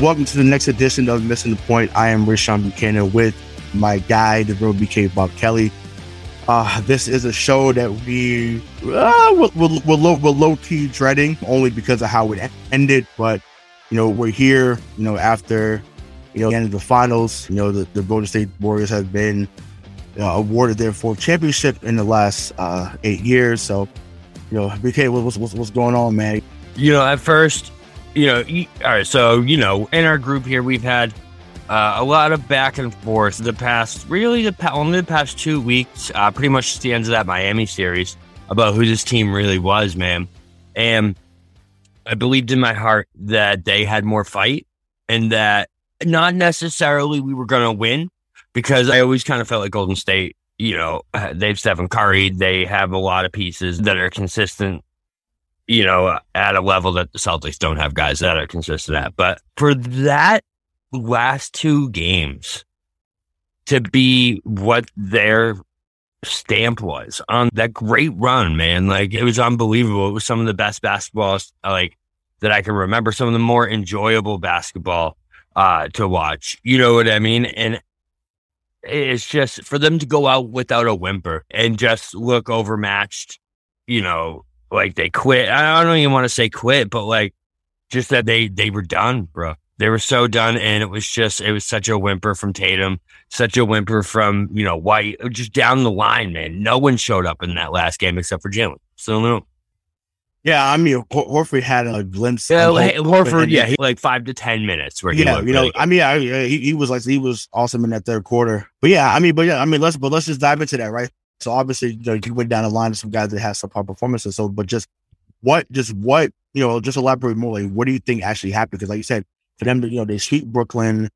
Welcome to the next edition of Missing the Point. I am Rayshawn Buchanan with my guy, the real BK Bob Kelly. Uh, this is a show that we uh, we're, we're, we're, low, we're low key dreading only because of how it ended. But you know, we're here. You know, after you know the end of the finals. You know, the, the Golden State Warriors have been uh, awarded their fourth championship in the last uh, eight years. So, you know, BK, what's what's going on, man? You know, at first you know, all right. So, you know, in our group here, we've had uh, a lot of back and forth the past, really, the only the past two weeks, uh, pretty much the end of that Miami series about who this team really was, man. And I believed in my heart that they had more fight and that not necessarily we were going to win because I always kind of felt like Golden State, you know, they have Stephen Curry, they have a lot of pieces that are consistent you know, at a level that the Celtics don't have guys that are consistent at. But for that last two games to be what their stamp was on that great run, man, like it was unbelievable. It was some of the best basketball like that I can remember, some of the more enjoyable basketball uh to watch. You know what I mean? And it's just for them to go out without a whimper and just look overmatched, you know, like they quit. I don't even want to say quit, but like just that they they were done, bro. They were so done, and it was just it was such a whimper from Tatum, such a whimper from you know White, uh, just down the line, man. No one showed up in that last game except for Jaylen. So no. Yeah, I mean, Horford had a glimpse. Yeah, like, Horford, yeah, he, like five to ten minutes where he yeah, you know, really I mean, I, he, he was like he was awesome in that third quarter. But yeah, I mean, but yeah, I mean, let's but let's just dive into that, right? So obviously, you, know, you went down the line of some guys that some poor performances. So, but just what, just what, you know, just elaborate more. Like, what do you think actually happened? Because, like you said, for them to, you know, they sweep Brooklyn.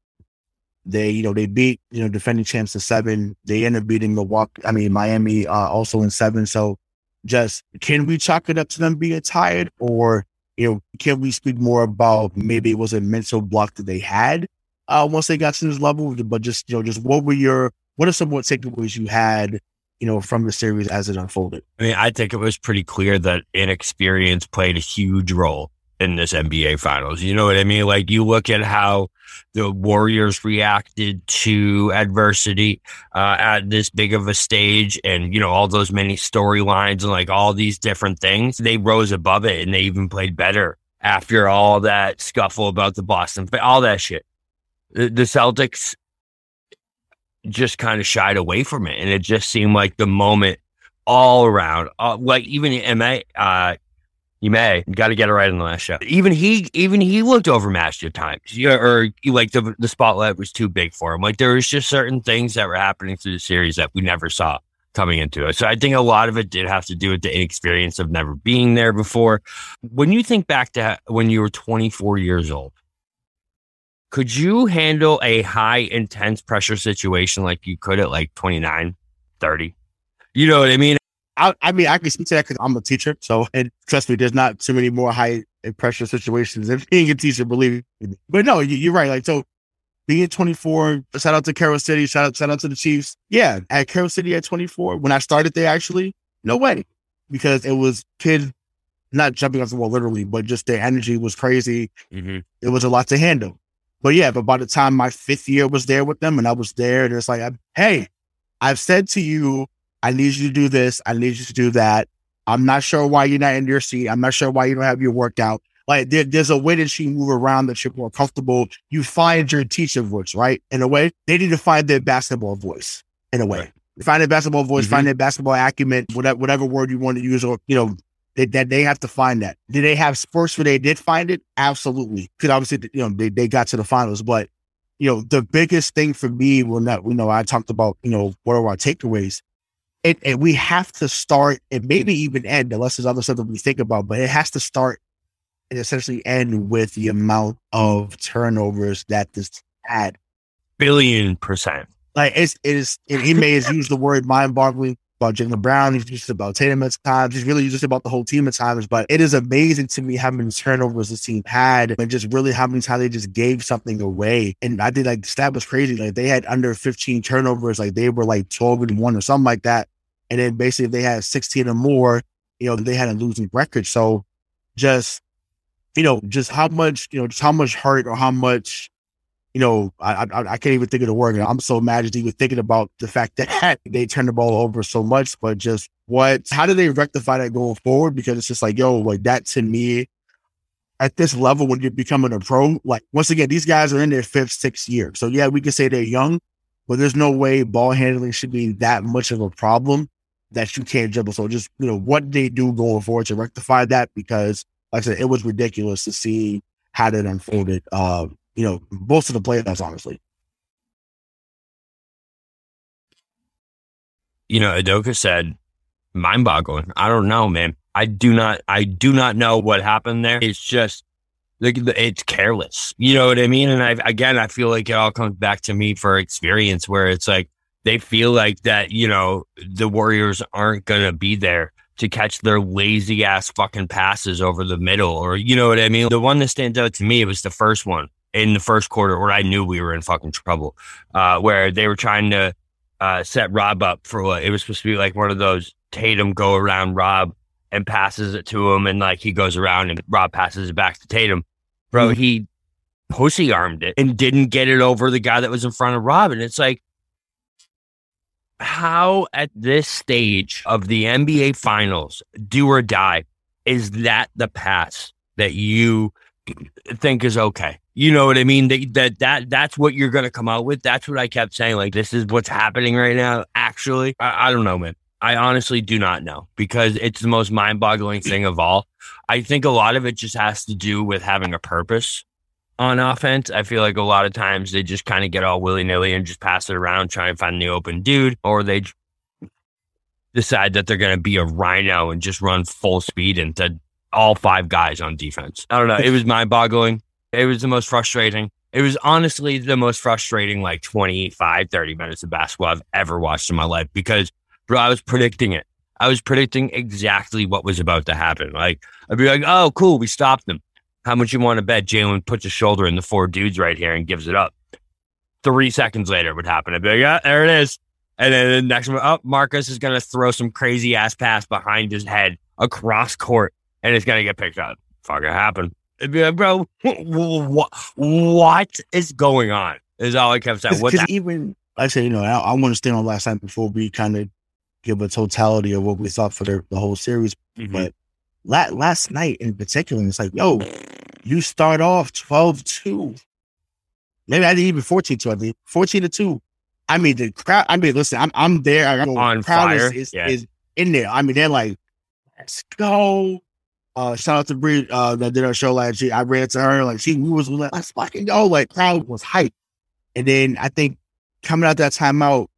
They, you know, they beat, you know, defending champs to seven. They end up beating Milwaukee. I mean, Miami, uh, also in seven. So, just can we chalk it up to them being tired, or you know, can we speak more about maybe it was a mental block that they had uh, once they got to this level? But just, you know, just what were your, what are some more takeaways you had you know, from the series as it unfolded. I mean, I think it was pretty clear that inexperience played a huge role in this NBA finals. You know what I mean? Like you look at how the Warriors reacted to adversity uh, at this big of a stage and, you know, all those many storylines and like all these different things. They rose above it and they even played better after all that scuffle about the Boston, all that shit. The, the Celtics just kind of shied away from it. And it just seemed like the moment all around, uh, like even MA, uh, you may you got to get it right in the last show. Even he, even he looked overmatched at times, yeah, or like the the spotlight was too big for him. Like there was just certain things that were happening through the series that we never saw coming into it. So I think a lot of it did have to do with the inexperience of never being there before. When you think back to when you were 24 years old, could you handle a high intense pressure situation like you could at like 29, 30? You know what I mean? I, I mean, I can speak to that because I'm a teacher. So, and trust me, there's not too many more high pressure situations than being a teacher, believe me. But no, you, are right. Like, so being 24, shout out to Carol City, shout out, shout out to the Chiefs. Yeah, at Carol City at 24, when I started there, actually, no way, because it was kids not jumping off the wall literally, but just their energy was crazy. Mm-hmm. It was a lot to handle. But yeah, but by the time my fifth year was there with them and I was there, it's like, hey, I've said to you, I need you to do this. I need you to do that. I'm not sure why you're not in your seat. I'm not sure why you don't have your workout. Like there, there's a way that you move around that you're more comfortable. You find your teacher voice, right? In a way, they need to find their basketball voice. In a way, right. find their basketball voice, mm-hmm. find their basketball acumen, whatever, whatever word you want to use, or you know, they, that they have to find that. Did they have sports where they did find it? Absolutely. Because obviously, you know, they, they got to the finals. But, you know, the biggest thing for me, when that, you know, I talked about, you know, what are our takeaways? It, and we have to start and maybe even end, unless there's other stuff that we think about, but it has to start and essentially end with the amount of turnovers that this had. Billion percent. Like it's it is and he may have used the word mind boggling about Jaylen Brown. He's just about Tatum at times. He's really just about the whole team at times. But it is amazing to me how many turnovers this team had and just really how many times they just gave something away. And I think like the stat was crazy. Like they had under 15 turnovers, like they were like 12 and one or something like that. And then basically if they had 16 or more, you know, they had a losing record. So just, you know, just how much, you know, just how much hurt or how much you know, I, I, I can't even think of the word. I'm so mad just even thinking about the fact that they turned the ball over so much, but just what, how do they rectify that going forward? Because it's just like, yo, like that to me, at this level, when you're becoming a pro, like once again, these guys are in their fifth, sixth year. So yeah, we can say they're young, but there's no way ball handling should be that much of a problem that you can't dribble. So just, you know, what they do going forward to rectify that? Because like I said, it was ridiculous to see how that unfolded. Um, you know, most of the playoffs, honestly. You know, Udoka said, mind boggling. I don't know, man. I do not, I do not know what happened there. It's just, like, it's careless. You know what I mean? And I, again, I feel like it all comes back to me for experience where it's like, they feel like that, you know, the Warriors aren't going to be there to catch their lazy ass fucking passes over the middle or, you know what I mean? The one that stands out to me was the first one in the first quarter where I knew we were in fucking trouble, uh, where they were trying to uh, set Rob up for what it was supposed to be like one of those Tatum go around Rob and passes it to him, and like he goes around and Rob passes it back to Tatum. Bro, mm-hmm. he pussy armed it and didn't get it over the guy that was in front of Rob. And it's like, how at this stage of the NBA finals, do or die, is that the pass that you think is okay? You know what I mean? That that, that that's what you're to come out with. That's what I kept saying. Like this is what's happening right now. Actually, I, I don't know, man. I honestly do not know because it's the most mind boggling thing of all. I think a lot of it just has to do with having a purpose on offense. I feel like a lot of times they just kind of get all willy nilly and just pass it around, try and find the open dude, or they decide that they're going to be a rhino and just run full speed into all five guys on defense. I don't know. It was mind boggling. It was the most frustrating. It was honestly the most frustrating, like 25, 30 minutes of basketball I've ever watched in my life because, bro, I was predicting it. I was predicting exactly what was about to happen. Like, I'd be like, oh, cool, we stopped them. How much you want to bet Jaylen puts a shoulder in the four dudes right here and gives it up? Three seconds later, it would happen. I'd be like, yeah, there it is. And then the next one, oh, Marcus is going to throw some crazy ass pass behind his head across court and it's going to get picked up. Fucking happen bro, what, what is going on? Is all I kept saying. Because even I said, you know, I, I want to stay on last time before we kind of give a totality of what we thought for the, the whole series. Mm-hmm. But la- last night in particular, it's like, yo, you start off 12 2. Maybe I didn't even 14 2, I think 14 to 2. I mean, the crowd, I mean, listen, I'm, I'm there. I on the crowd fire. Is, is, yeah. is in there. I mean, they're like, let's go. Uh, shout out to Bree uh, that did our show last year. I ran to her like she we was like, let's fucking go. Like crowd was hype. And then I think coming out that timeout,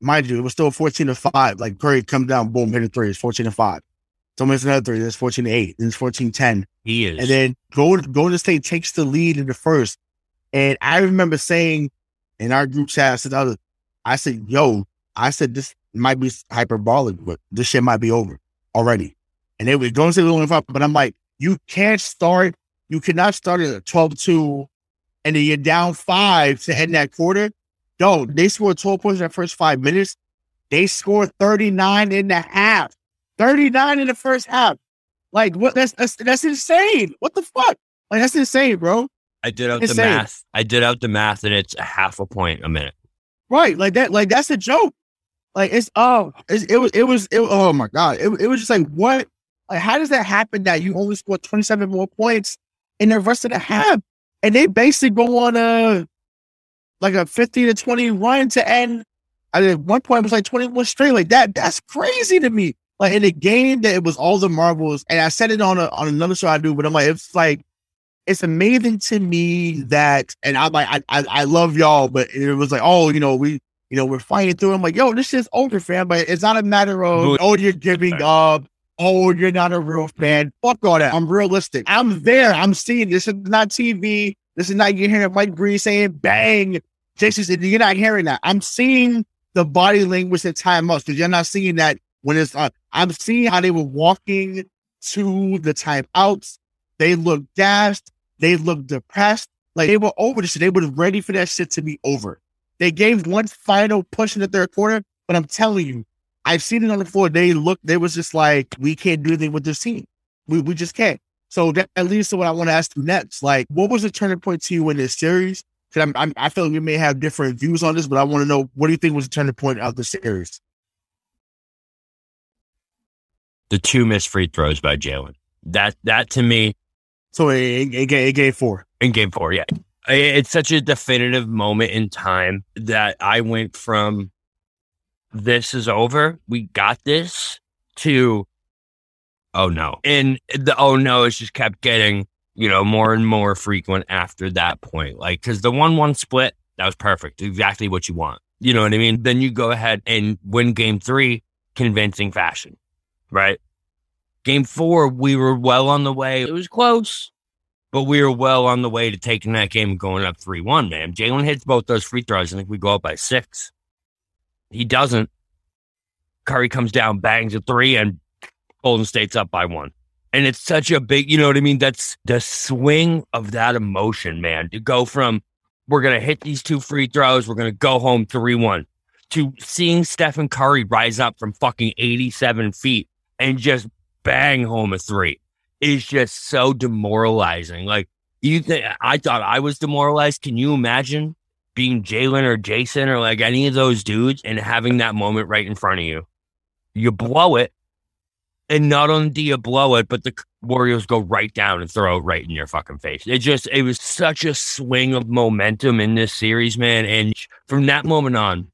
mind you, it was still 14 to 5. Like Curry come down, boom, hit a three. It's 14 to 5. So miss another three. It's 14 to 8. Then it's 14 10. He is. And then Golden, Golden State takes the lead in the first. And I remember saying in our group chat, I said, I said, yo, I said, this might be hyperbolic, but this shit might be over already and they were going to the five. But I'm like, you can't start, you cannot start at 12 2 and then you're down five to head in that quarter. No, they scored 12 points in the first five minutes. They scored 39 in the half. 39 in the first half. Like what that's that's, that's insane. What the fuck? Like that's insane, bro. I did out the math. I did out the math and it's a half a point a minute. Right. Like that, like that's a joke. Like it's oh, it's, it was it was it, oh my god, it, it was just like what? Like how does that happen that you only scored twenty seven more points in the rest of the half, and they basically go on a like a fifty to twenty run to end. I mean, At one point, it was like twenty one straight. Like that, that's crazy to me. Like in a game that it was all the marbles, and I said it on a on another show I do, but I'm like, it's like it's amazing to me that, and I'm like, I, I, I love y'all, but it was like, oh, you know, we you know, we're fighting through. I'm like, yo, this is older, fam. But it's not a matter of, oh, you're giving up. Oh, you're not a real fan. Fuck all that. I'm realistic. I'm there. I'm seeing this is not TV. This is not you hearing Mike Breen saying bang. Jason said, you're not hearing that. I'm seeing the body language at timeouts because you're not seeing that when it's uh, I'm seeing how they were walking to the timeouts. They looked gassed. They looked depressed. Like they were over this. They were ready for that shit to be over. They gave one final push in the third quarter, but I'm telling you, I've seen it on the floor. They look, they was just like, we can't do anything with this team. We, we just can't. So that leads to what I want to ask you next. Like, what was the turning point to you in this series? Because I'm, I'm, i feel like we may have different views on this, but I want to know what do you think was the turning point of the series? The two missed free throws by Jaylen. That that to me. So in, in, in game four. In game four, yeah it's such a definitive moment in time that I went from this is over, we got this to oh no. And the oh no has just kept getting, you know, more and more frequent after that point. Like, cause the 1 1 split, that was perfect. Exactly what you want. You know what I mean? Then you go ahead and win game three, convincing fashion, right? Game four, we were well on the way. It was close, but we were well on the way to taking that game and going up 3 1, man. Jaylen hits both those free throws. I think we go up by six. He doesn't. Curry comes down, bangs a three, and Golden State's up by one. And it's such a big, you know what I mean? That's the swing of that emotion, man, to go from we're going to hit these two free throws, we're going to go home 3 1, to seeing Stephen Curry rise up from fucking 87 feet and just bang home a three is just so demoralizing. Like you think I thought I was demoralized. Can you imagine being Jaylen or Jayson or like any of those dudes and having that moment right in front of you? You blow it. And not only do you blow it, but the Warriors go right down and throw it right in your fucking face. It just, it was such a swing of momentum in this series, man. And from that moment on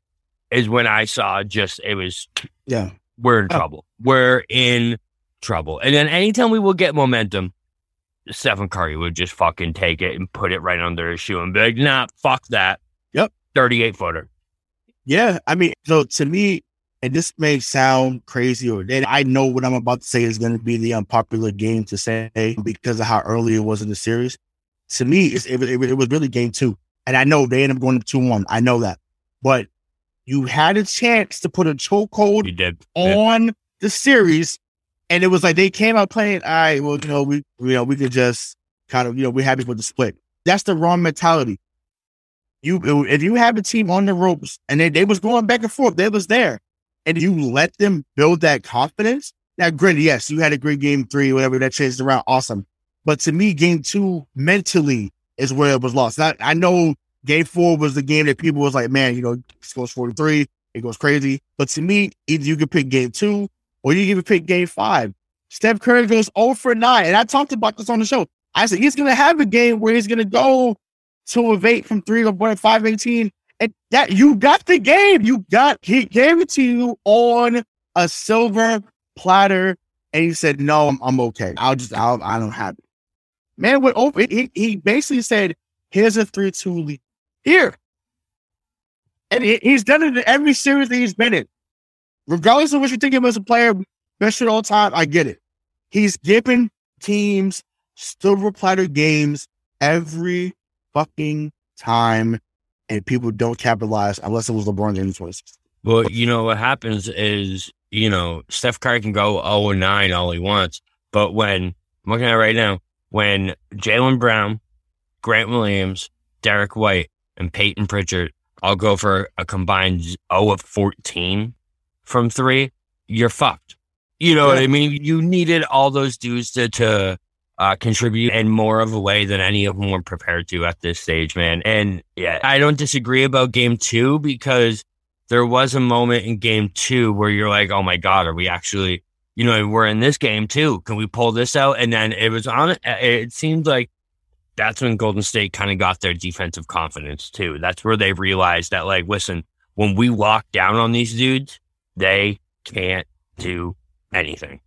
is when I saw just, it was, yeah, we're in oh. trouble. We're in trouble. And then anytime we would get momentum, Stephen Curry would just fucking take it and put it right under his shoe and be like, nah, fuck that. Yep. 38 footer. Yeah. I mean, so to me, and this may sound crazy or then I know what I'm about to say is going to be the unpopular game to say because of how early it was in the series. To me, it, it, it was really game two. And I know they ended up going to 2 1. I know that. But you had a chance to put a chokehold on yeah. the series and it was like they came out playing, all right, well, you know, we you know, we could just kind of, you know, we're happy with the split. That's the wrong mentality. You if you have a team on the ropes and they, they was going back and forth, they was there. And you let them build that confidence. Now, granted, yes, you had a great game three, whatever that changed around, awesome. But to me, game two mentally is where it was lost. I, I know game four was the game that people was like, man, you know, scores 43, it goes crazy. But to me, either you could pick game two or you even pick game five. Steph Curry goes 0 for 9. And I talked about this on the show. I said he's going to have a game where he's going to go two of eight from three one five eighteen. And that you got the game. You got he gave it to you on a silver platter. And he said, No, I'm, I'm okay. I'll just I'll I don't have it. Man went over he, he basically said, Here's a 3-2 lead. Here. And he, he's done it in every series that he's been in regardless of what you think of him as a player, best shit all time, I get it. He's giving teams silver platter games every fucking time, and people don't capitalize unless it was LeBron James twice. Well, you know what happens is, you know, Steph Curry can go 0 9 all he wants, but when I'm looking at right now, when Jaylen Brown, Grant Williams, Derek White, and Peyton Pritchard all go for a combined 0 of 14 from three, you're fucked. You know yeah. what I mean? You needed all those dudes to, to uh, contribute in more of a way than any of them were prepared to at this stage, man. And yeah, I don't disagree about game two because there was a moment in game two where you're like, oh my God, are we actually, you know, we're in this game too. Can we pull this out? And then it was on, it seemed like that's when Golden State kind of got their defensive confidence too. That's where they realized that, like, listen, when we lock down on these dudes, they can't do anything.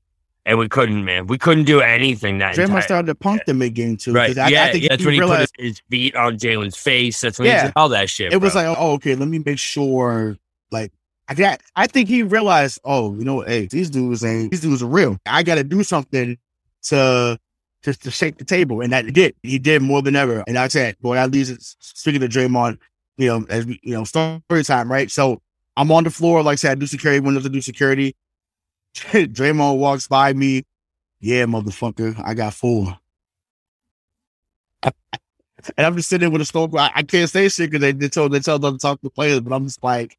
And we couldn't, man. We couldn't do anything that Draymond entire- started to punk them mid game too. Right? I, yeah, I think yeah, that's he when he realized put his, feet on Jaylen's face. That's when he Yeah. did all that shit. it was like, oh, okay, let me make sure. Like, I got, I think he realized, oh, you know, hey, these dudes ain't, these dudes are real. I got to do something to, just to shake the table, and that he did. He did more than ever. And I said, boy, at least speaking to Draymond, you know, as we, you know, story time, right? So I'm on the floor, like I said, I do security, When windows to do security. Draymond walks by me. Yeah, motherfucker, I got four. And I'm just sitting there with a stone. I, I can't say shit because they, they told they tell them to talk to players, but I'm just like,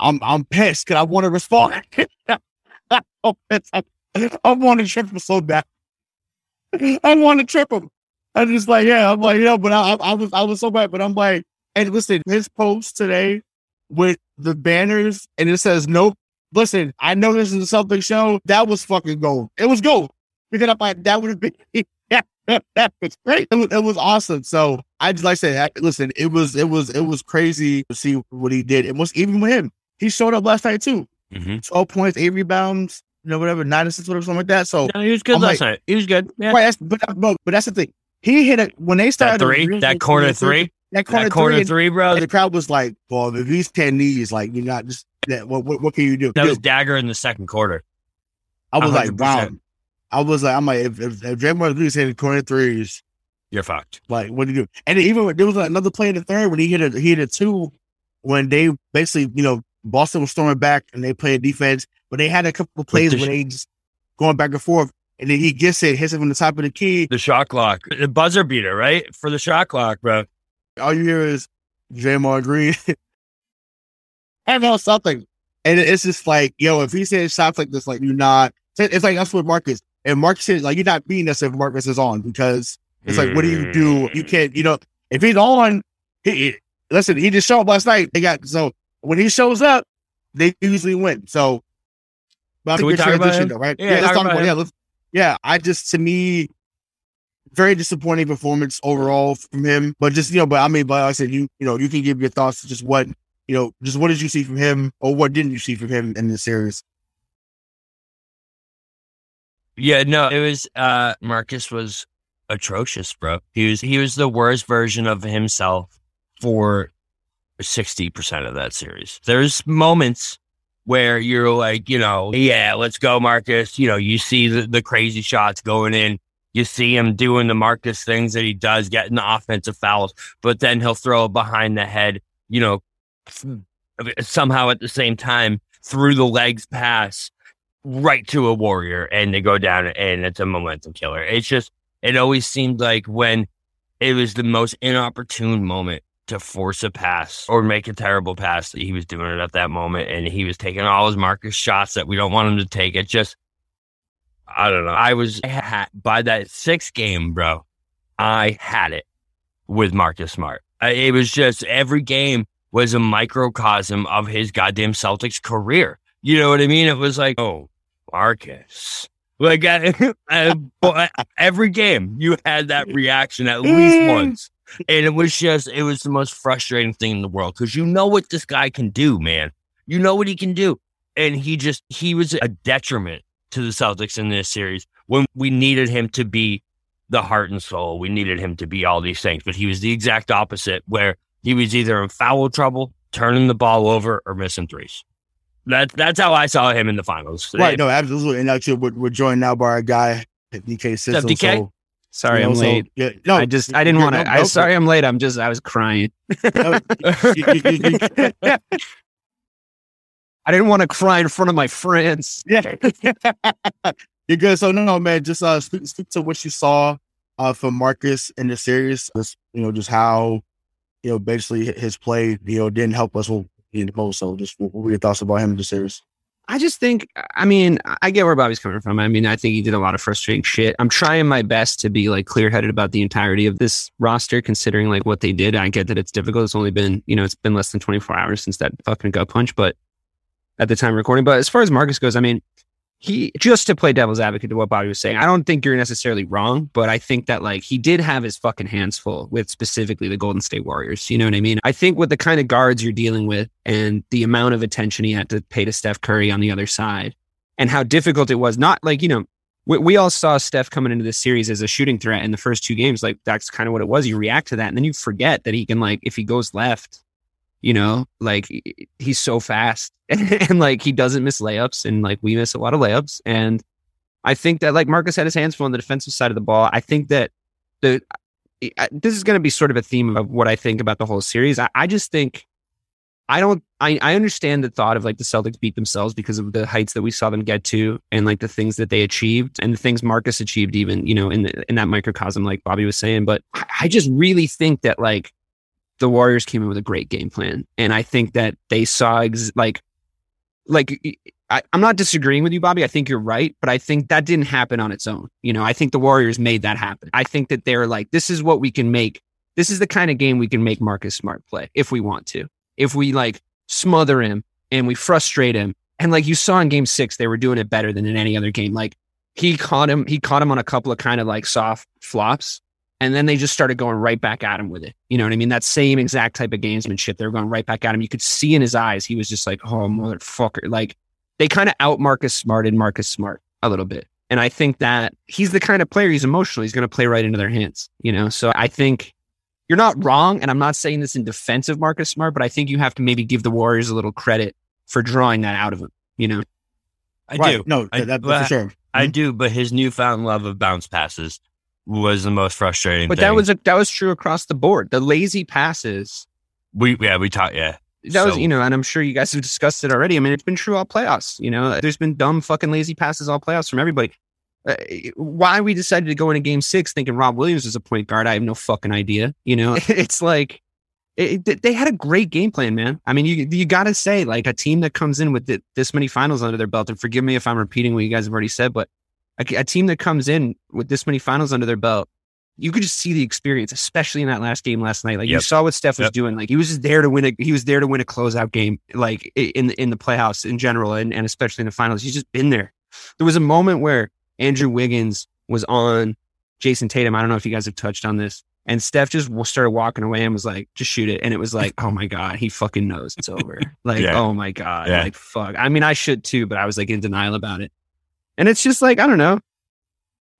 I'm I'm pissed because I want to respond. I'm want to trip him so bad. I want to trip him. I'm just like, yeah, I'm like, yeah, but I, I, I was I was so bad, but I'm like, and listen, his post today with the banners and it says nope. Listen, I know this is a something show. That was fucking gold. It was gold because I'm like, that would have been yeah, that, that was great. It was, it was awesome. So I just like I said, I- listen, it was it was it was crazy to see what he did. It was even with him. He showed up last night too. Mhm. 12 points, eight rebounds, you know, whatever, nine assists, whatever, something like that. So No, he was good I'm last like- night. He was good. Yeah. right, that's, but, but but that's the thing. He hit it when they started to three, really- that corner three, that corner, that corner three, three, bro. the crowd was like, "Well, these ten knees, like you're not just that. What what, what can you do?" That was dagger in the second quarter. I was like, 100%. "Wow." I was like, "I'm like, if if, if Draymond Green's hitting corner threes, You're fucked. like, what do you do?" And even there was another play in the third when he hit a he hit a two when they basically, you know, Boston was storming back and they played defense, but they had a couple of plays the where they just going back and forth, and then he gets it, hits it from the top of the key. The shot clock, the buzzer beater, right for the shot clock, bro. All you hear is Draymond Green. I know something, and it's just like, yo, if he says shots like this, like you're not. It's like that's what Marcus and Marcus said, like you're not beating us if Marcus is on because it's like, what do you do? You can't, you know, if he's on, he, listen, he just showed up last night. They got so when he shows up, they usually win. So, but I think we transition though, right? Yeah, let's talk about about yeah, yeah. I just to me, very disappointing performance overall from him. But just you know, but I mean, but like I said, you you know, you can give your thoughts. to Just what you know, just what did you see from him, or what didn't you see from him in this series? Yeah, no, it was uh Marcus was atrocious, bro. He was he was the worst version of himself for 60% of that series. There's moments where you're like, you know, yeah, let's go, Marcus. You know, you see the, the crazy shots going in. You see him doing the Marcus things that he does, getting the offensive fouls, but then he'll throw behind the head, you know, somehow at the same time through the legs pass right to a warrior and they go down and it's a momentum killer. It's just, it always seemed like when it was the most inopportune moment to force a pass or make a terrible pass, that he was doing it at that moment and he was taking all his Marcus shots that we don't want him to take. It just, I don't know. I was ha- by that sixth game, bro. I had it with Marcus Smart. I- It was just every game was a microcosm of his goddamn Celtics career. You know what I mean? It was like, oh, Marcus. Like uh, but every game, you had that reaction at least once, and it was just it was the most frustrating thing in the world because you know what this guy can do, man. You know what he can do, and he just he was a detriment to the Celtics in this series when we needed him to be the heart and soul. We needed him to be all these things, but he was the exact opposite, where he was either in foul trouble, turning the ball over, or missing threes. That's that's how I saw him in the finals. Right, no, absolutely. And actually, we're, we're joined now by our guy, DK Sissel. DK? So, Sorry, you know, I'm so- late. yeah, no, I just I didn't want to. no, I no, sorry I'm late. I'm just I was crying. no, you- you- you- you- I didn't want to cry in front of my friends. Yeah. You're good. So no, no, man. Just uh, speak, speak to what you saw uh from Marcus in the series. Just you know, just how you know basically his play you know didn't help us in the most. So just what were your thoughts about him in the series? I just think, I mean, I get where Bobby's coming from. I mean, I think he did a lot of frustrating shit. I'm trying my best to be like clear headed about the entirety of this roster, considering like what they did. I get that it's difficult. It's only been, you know, it's been less than 24 hours since that fucking gut punch, but at the time recording. But as far as Marcus goes, I mean, he just to play devil's advocate to what Bobby was saying. I don't think you're necessarily wrong, but I think that like he did have his fucking hands full with specifically the Golden State Warriors. You know what I mean? I think with the kind of guards you're dealing with and the amount of attention he had to pay to Steph Curry on the other side and how difficult it was, not like, you know, we, we all saw Steph coming into this series as a shooting threat in the first two games. Like that's kind of what it was. You react to that and then you forget that he can like, if he goes left, you know, like he's so fast and, like he doesn't miss layups and like we miss a lot of layups. And I think that like Marcus had his hands full on the defensive side of the ball. I think that the this is going to be sort of a theme of what I think about the whole series. I, I just think I don't I, I understand the thought of like the Celtics beat themselves because of the heights that we saw them get to and like the things that they achieved and the things Marcus achieved even, you know, in the, in that microcosm like Bobby was saying, but I just really think that like the Warriors came in with a great game plan. And I think that they saw ex- like, like I, am not disagreeing with you, Bobby. I think you're right, but I think that didn't happen on its own. You know, I think the Warriors made that happen. I think that they're like, this is what we can make. This is the kind of game we can make Marcus Smart play if we want to. If we like smother him and we frustrate him. And like you saw in game six, they were doing it better than in any other game. Like he caught him, he caught him on a couple of kind of like soft flops and then they just started going right back at him with it. You know what I mean? That same exact type of gamesmanship. They were going right back at him. You could see in his eyes, he was just like, oh, motherfucker. Like they kind of out Marcus Smart and Marcus Smart a little bit. And I think that he's the kind of player he's emotional. He's going to play right into their hands, you know? So I think you're not wrong. And I'm not saying this in defense of Marcus Smart, but I think you have to maybe give the Warriors a little credit for drawing that out of him, you know? I right. do. No, I, that, for sure. I mm-hmm. do, but his newfound love of bounce passes was the most frustrating. But thing. that was a, that was true across the board. The lazy passes. We yeah we taught yeah. That so, was you know, and I'm sure you guys have discussed it already. I mean, it's been true all playoffs. You know, there's been dumb fucking lazy passes all playoffs from everybody. Uh, why we decided to go into Game Six thinking Rob Williams is a point guard, I have no fucking idea. You know, it's like it, they had a great game plan, man. I mean, you you got to say like a team that comes in with this many finals under their belt, and forgive me if I'm repeating what you guys have already said, but a, a team that comes in with this many finals under their belt, you could just see the experience, especially in that last game last night. Like yep. you saw what Steph was yep. doing. Like he was just there to win a he was there to win a closeout game, like in in the playoffs in general, and, and especially in the finals. He's just been there. There was a moment where Andrew Wiggins was on Jayson Tatum. I don't know if you guys have touched on this. And Steph just started walking away and was like, just shoot it. And it was like, oh my God, he fucking knows it's over. Like, yeah. oh my God. Yeah. Like, fuck. I mean, I should too, but I was like in denial about it. And it's just like, I don't know.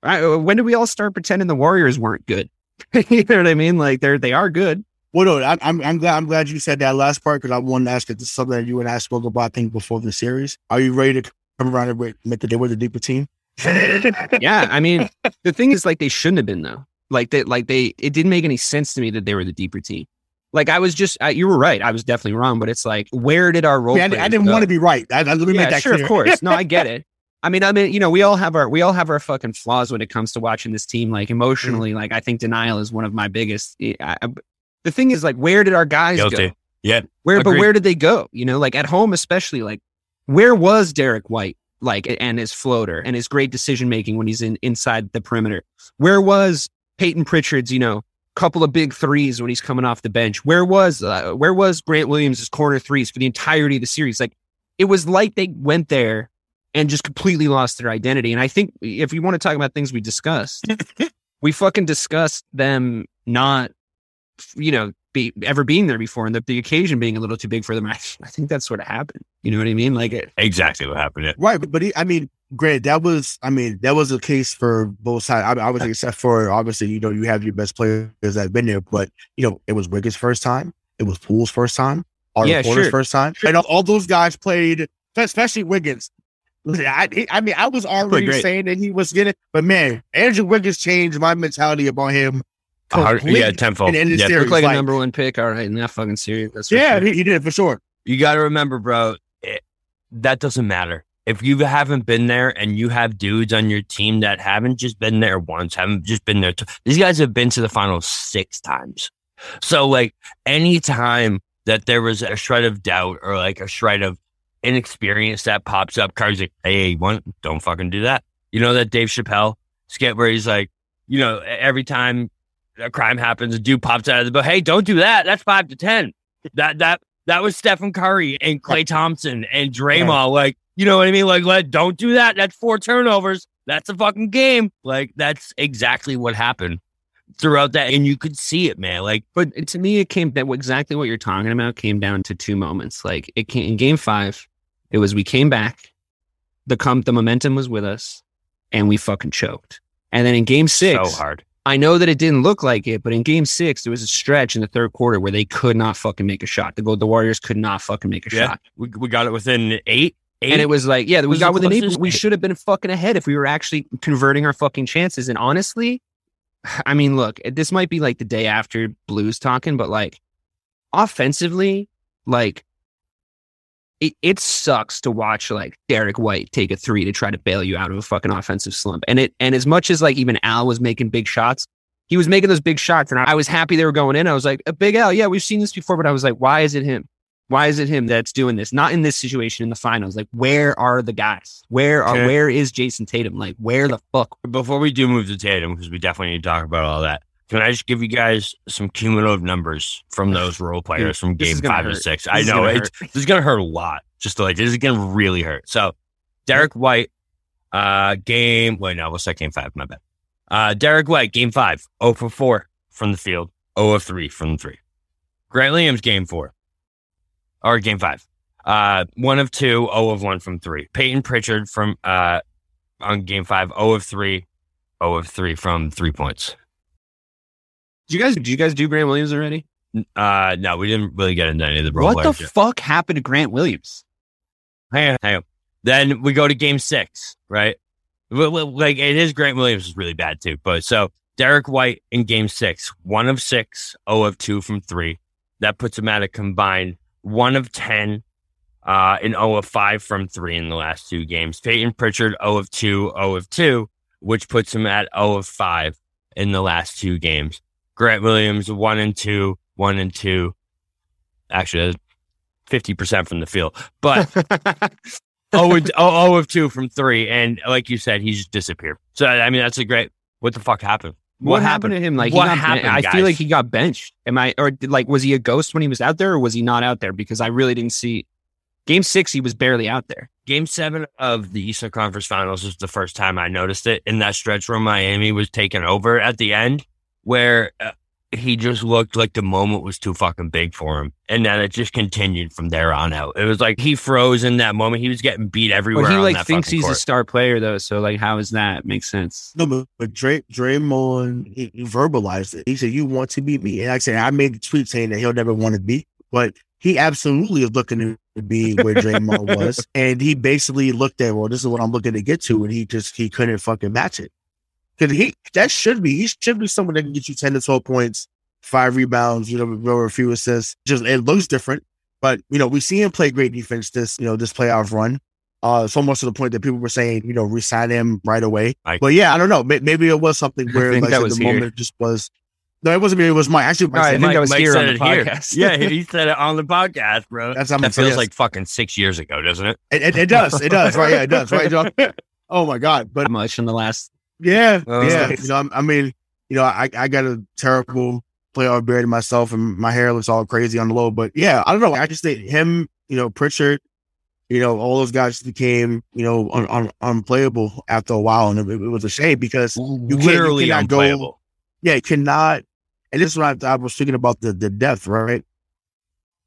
I, uh, when did we all start pretending the Warriors weren't good? you know what I mean? Like they're they are good. Well, no, I, I'm I'm glad I'm glad you said that last part because I wanted to ask it. This is something that you and I spoke about. I think before the series. Are you ready to come around and admit that they were the deeper team? yeah, I mean, the thing is, like, they shouldn't have been though. Like that, like they, it didn't make any sense to me that they were the deeper team. Like I was just, uh, you were right. I was definitely wrong, but it's like, where did our role? I, I, didn't go? want to be right. I, I, let me yeah, make that sure, clear. of course. No, I get it. I mean, I mean, you know, we all have our we all have our fucking flaws when it comes to watching this team. Like emotionally, mm like I think denial is one of my biggest. I, I, the thing is, like, where did our guys Guilty. go? Yeah, where? Agreed. But where did they go? You know, like at home, especially. Like, where was Derek White? Like, and his floater and his great decision making when he's in inside the perimeter. Where was Peyton Pritchard's? You know, couple of big threes when he's coming off the bench. Where was uh, where was Grant Williams' corner threes for the entirety of the series? Like, it was like they went there and just completely lost their identity. And I think if you want to talk about things we discussed, we fucking discussed them not, you know, be ever being there before and the, the occasion being a little too big for them. I, I think that's what happened. You know what I mean? Like it, exactly what happened. Yeah. Right. But, but he, I mean, great. That was, I mean, that was a case for both sides. I, I would say, except for obviously, you know, you have your best players that have been there, but you know, it was Wiggins' first time. It was Poole's first time. Our yeah, sure. first time. Sure. And all, all those guys played, especially Wiggins I, I mean, I was already saying that he was getting, but man, Andrew Wiggins changed my mentality about him. yeah, tenfold. And yeah, looked like, like, a number one pick. All right, in that fucking series. That's yeah, sure. he, he, did for sure. You got to remember, bro. It, that doesn't matter if you haven't been there and you have dudes on your team that haven't just been there once, haven't just been there. T- these guys have been to the finals six times. So, like, anytime that there was a shred of doubt or like a shred of inexperience that pops up. Curry's like, hey, one, don't fucking do that. You know that Dave Chappelle skit where he's like, you know, every time a crime happens, a dude pops out of the boat. Hey, don't do that. That's five to ten. That that that was Stephen Curry and Klay Thompson and Draymond. Like, you know what I mean? Like, let don't do that. That's four turnovers. That's a fucking game. Like, that's exactly what happened throughout that, and you could see it, man. Like, but to me, it came that exactly what you're talking about came down to two moments. Like, it came in Game Five. It was we came back, the com- the momentum was with us, and we fucking choked. And then in Game Six, so hard. I know that it didn't look like it, but in Game Six, there was a stretch in the third quarter where they could not fucking make a shot. The Gold, the Warriors could not fucking make a yeah, shot. We we got it within eight. Eight? And it was like, yeah, we got within eight. We should have been fucking ahead if we were actually converting our fucking chances. And honestly, I mean, look, this might be like the day after Blues talking, but like offensively, like it, it sucks to watch like Derek White take a three to try to bail you out of a fucking offensive slump. And it and as much as like even Al was making big shots, he was making those big shots, and I was happy they were going in. I was like, a big Al, yeah, we've seen this before, but I was like, why is it him? Why is it him that's doing this? Not in this situation in the finals. Like, where are the guys? Where are okay. where is Jayson Tatum? Like, where the fuck? Before we do move to Tatum, because we definitely need to talk about all that. Can I just give you guys some cumulative numbers from those role players from game five hurt. to six? This I know it's this is gonna hurt a lot. Just like this is gonna really hurt. So Derek White, uh, game wait no, what's that game five? My bad. Uh, Derek White, game five, 0 for 4 from the field, 0 of 3 from the three. Grant Williams, game four, or game five, uh, 1 of two, O of 1 from three. Peyton Pritchard from, uh, on game five, O of three, O of 3 from three points. Did you guys, do you guys do Grant Williams already? Uh, no, we didn't really get into any of the role What the yet. fuck happened to Grant Williams? Hang on, hang on. Then we go to game six, right? Like it is Grant Williams is really bad too. But so Derek White in game six, one of six, O of two from three. That puts him at a combined one of 10 uh, and 0 of 5 from 3 in the last two games. Peyton Pritchard, 0 of 2, 0 of 2, which puts him at 0 of 5 in the last two games. Grant Williams, 1 and 2, 1 and 2. Actually, 50% from the field. But 0, and, 0, of 2 from 3. And like you said, he's disappeared. So, I mean, that's a great. What the fuck happened? What, what happened? happened? to him? Like, what got, happened? I guys? feel like he got benched. Am I, or like, was he a ghost when he was out there, or was he not out there? Because I really didn't see. Game six, he was barely out there. Game seven of the Eastern Conference Finals was the first time I noticed it in that stretch where Miami was taken over at the end, where uh, he just looked like the moment was too fucking big for him. And then it just continued from there on out. It was like he froze in that moment. He was getting beat everywhere. Well, he like thinks he's court. a star player though. So like, how is that? make sense. No, but, but Dray, Draymond, he, he, verbalized it. He said, "You want to beat me?" And I said, I made the tweet saying that he'll never want to beat, but he absolutely is looking to be where Draymond was, and he basically looked at, well, this is what I'm looking to get to, and he just he couldn't fucking match it. Because he that should be he should be someone that can get you ten to twelve points five rebounds, you know, a few assists. Just it looks different, but you know, we see him play great defense this, you know, this playoff run. Uh, so almost to the point that people were saying, you know, resign him right away. I, but yeah, I don't know. Maybe it was something where like, that was the here. moment just was. No, it wasn't me. It was Mike. Actually, Mike, I think Mike, that was Mike here on the podcast. Here. yeah, he said it on the podcast, bro. That's how that feels like fucking six years ago, doesn't it? It, it, it does. It does. Right? Yeah, it does. Right, John? Oh my god! But much in the last. Yeah, yeah. You know, I mean, you know, I I got a terrible playoff beard myself and my hair looks all crazy on the low. But yeah, I don't know. I just think him, you know, Pritchard, you know, all those guys became, you know, un- un- unplayable after a while. And it, it was a shame because you literally can't, you cannot unplayable. Go, yeah, you cannot. And this is what I, I was thinking about the, the depth, right?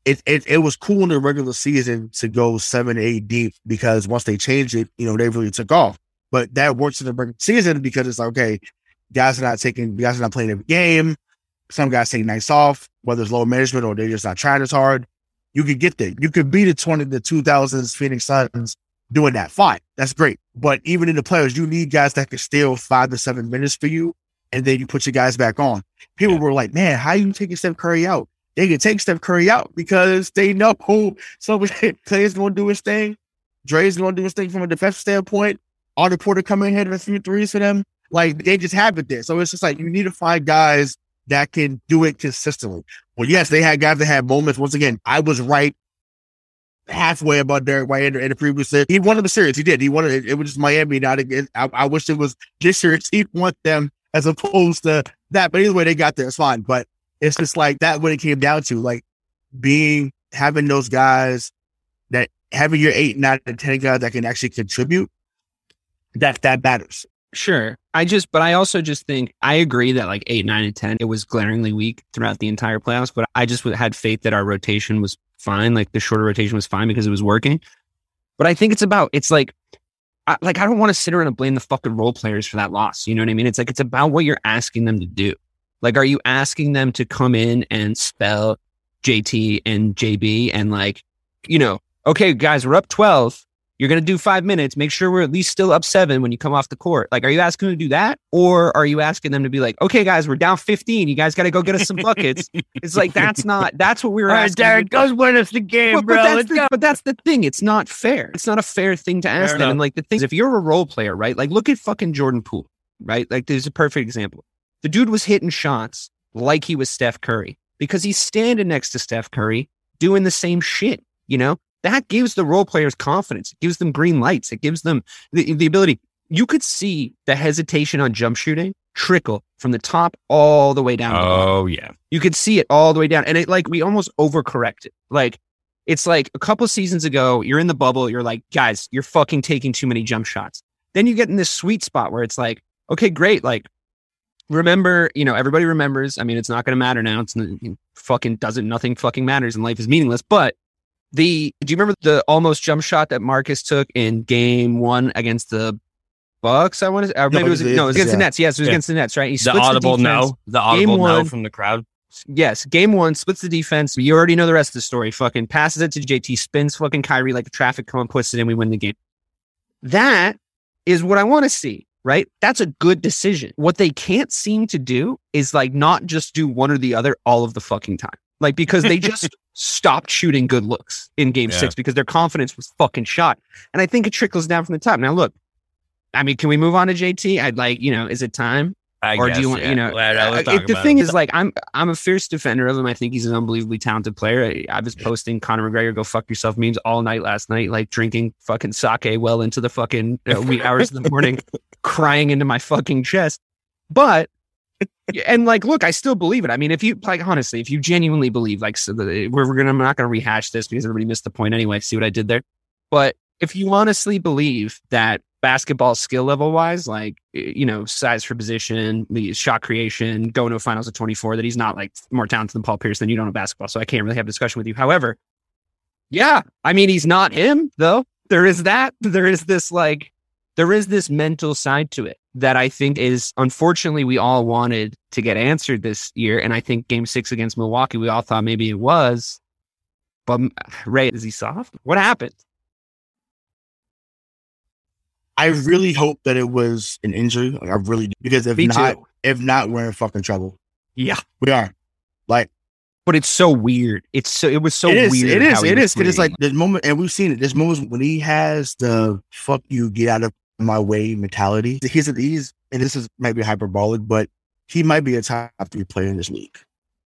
It, it it was cool in the regular season to go seven, eight deep because once they changed it, you know, they really took off. But that works in the regular season because it's like, okay, guys are not taking, guys are not playing every game. Some guys take nights off, whether it's load management or they're just not trying as hard. You could get there. You could be the 20 the 2000s Phoenix Suns doing that. Fine. That's great. But even in the players, you need guys that can steal five to seven minutes for you. And then you put your guys back on. People yeah. were like, man, how you taking Steph Curry out? They can take Steph Curry out because they know who so Klay's going to do his thing. Dray's going to do his thing from a defensive standpoint. Otto Porter coming in here a few threes for them. Like they just have it there. So it's just like you need to find guys that can do it consistently. Well, yes, they had guys that had moments. Once again, I was right halfway about Derek White in, the previous year. He wanted the series. He did. He wanted it. It was just Miami. Not again. I, I wish it was this year. He want them as opposed to that. But either way, they got there. It's fine. But it's just like that. What it came down to, like being having those guys that having your eight, nine, and ten guys that can actually contribute. That that matters. Sure. I just, but I also just think I agree that like eight, nine, and 10, it was glaringly weak throughout the entire playoffs. But I just had faith that our rotation was fine. Like the shorter rotation was fine because it was working. But I think it's about, it's like, I, like, I don't want to sit around and blame the fucking role players for that loss. You know what I mean? It's like, it's about what you're asking them to do. Like, are you asking them to come in and spell JT and JB and like, you know, okay, guys, we're up 12 you're going to do five minutes. Make sure we're at least still up seven when you come off the court. Like, are you asking them to do that? Or are you asking them to be like, okay, guys, we're down 15. You guys got to go get us some buckets. it's like, that's not, that's what we were All right, asking. Derek, go win us the game, But, bro. but, that's the, but that's the thing. It's not fair. It's not a fair thing to ask Fair them. enough. And like the thing is, if you're a role player, right? Like, look at fucking Jordan Poole, right? Like, there's a perfect example. The dude was hitting shots like he was Steph Curry because he's standing next to Steph Curry doing the same shit, you know? That gives the role players confidence. It gives them green lights. It gives them the, the ability. You could see the hesitation on jump shooting trickle from the top all the way down. to the bottom Oh, yeah. you could see it all the way down. And it like we almost overcorrected. Like it's like a couple seasons ago, you're in the bubble, you're like, guys, you're fucking taking too many jump shots. Then you get in this sweet spot where it's like, okay, great. Like, remember, you know, everybody remembers. I mean, it's not going to matter now. It's fucking doesn't, nothing fucking matters and life is meaningless. But the, do you remember the almost jump shot that Marcus took in game one against the Bucks? I want to, or maybe it was, it- no, it was against the. Nets. Yes, it was Yeah. against the Nets, right? He The splits audible defense. no. The audible no one- from the crowd. Yes, game one splits the defense. You already know the rest of the story. Fucking passes it to JT, spins fucking Kyrie like a traffic cone, puts it in. We win the game. That is what I want to see, right? That's a good decision. What they can't seem to do is like not just do one or the other all of the fucking time. Like because they just stopped shooting good looks in game Yeah. six because their confidence was fucking shot. And I think it trickles down from the top. Now look, I mean, can we move on to JT? I'd like, you know, is it time? I or guess, do you want yeah. you know I uh, it- the thing is like i'm i'm a fierce defender of him i think he's an unbelievably talented player i, I was posting conor mcgregor go fuck yourself memes all night last night like drinking fucking sake well into the fucking uh, wee hours of the morning crying into my fucking chest but and like look i still believe it i mean if you like honestly if you genuinely believe like so the, we're, we're gonna i'm not gonna rehash this because everybody missed the point anyway see what i did there but if you honestly believe that basketball skill level wise, like, you know, size for position, the shot creation, going to a finals of 24, that he's not like more talented than Paul Pierce, then you don't know basketball. So I can't really have a discussion with you. However, yeah, I mean, he's not him though. There is that. There is this like, there is this mental side to it that I think is unfortunately we all wanted to get answered this year. And I think game six against Milwaukee, we all thought maybe it was. But Ray, is he soft? What happened? I really hope that it was an injury. Like I really do. because if Me not, too. if not, we're in fucking trouble. Yeah. We are. Like But it's so weird. It's so it was so it is. weird. It is. It is. Because it's like this moment, and we've seen it. This moment when he has the "fuck you, get out of my way" mentality. He's at ease, and this is maybe hyperbolic, but he might be a top three player in this league.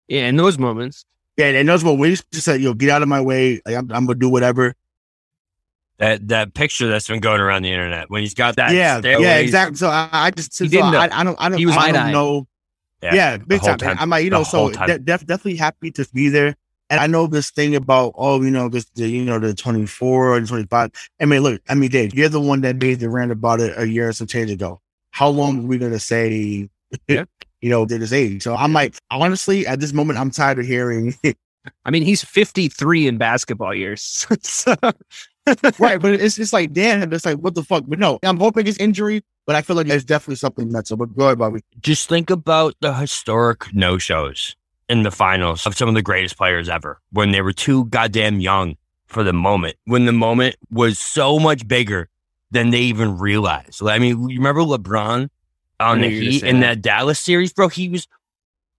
yeah, in those moments. Yeah, and those when he just said, "Yo, get out of my way," like I'm, I'm gonna do whatever. that that picture that's been going around the internet when he's got that. yeah, stairway, yeah, exactly. So I, I just so didn't know. I, I don't I don't He was I don't know. Yeah, Yeah, big time. time. I'm like, you The know, so de- def- definitely happy to be there. And I know this thing about, oh, you know, this, the, you know, the 24 and 25. I mean, look, I mean, Dave, you're the one that made the rant about it a year or some change ago. How long are we going to say, Yeah. you know, they're this age? So I'm like, honestly, at this moment, I'm tired of hearing, I mean, he's 53 in basketball years. so, right. But it's just like, damn, it's like, what the fuck? But no, I'm hoping it's injury, but I feel like it's definitely something mental. But go ahead, Bobby. Just think about the historic no shows in the finals of some of the greatest players ever when they were too goddamn young for the moment, when the moment was so much bigger than they even realized. I mean, you remember LeBron on the you were gonna Heat in that. that Dallas series, bro? He was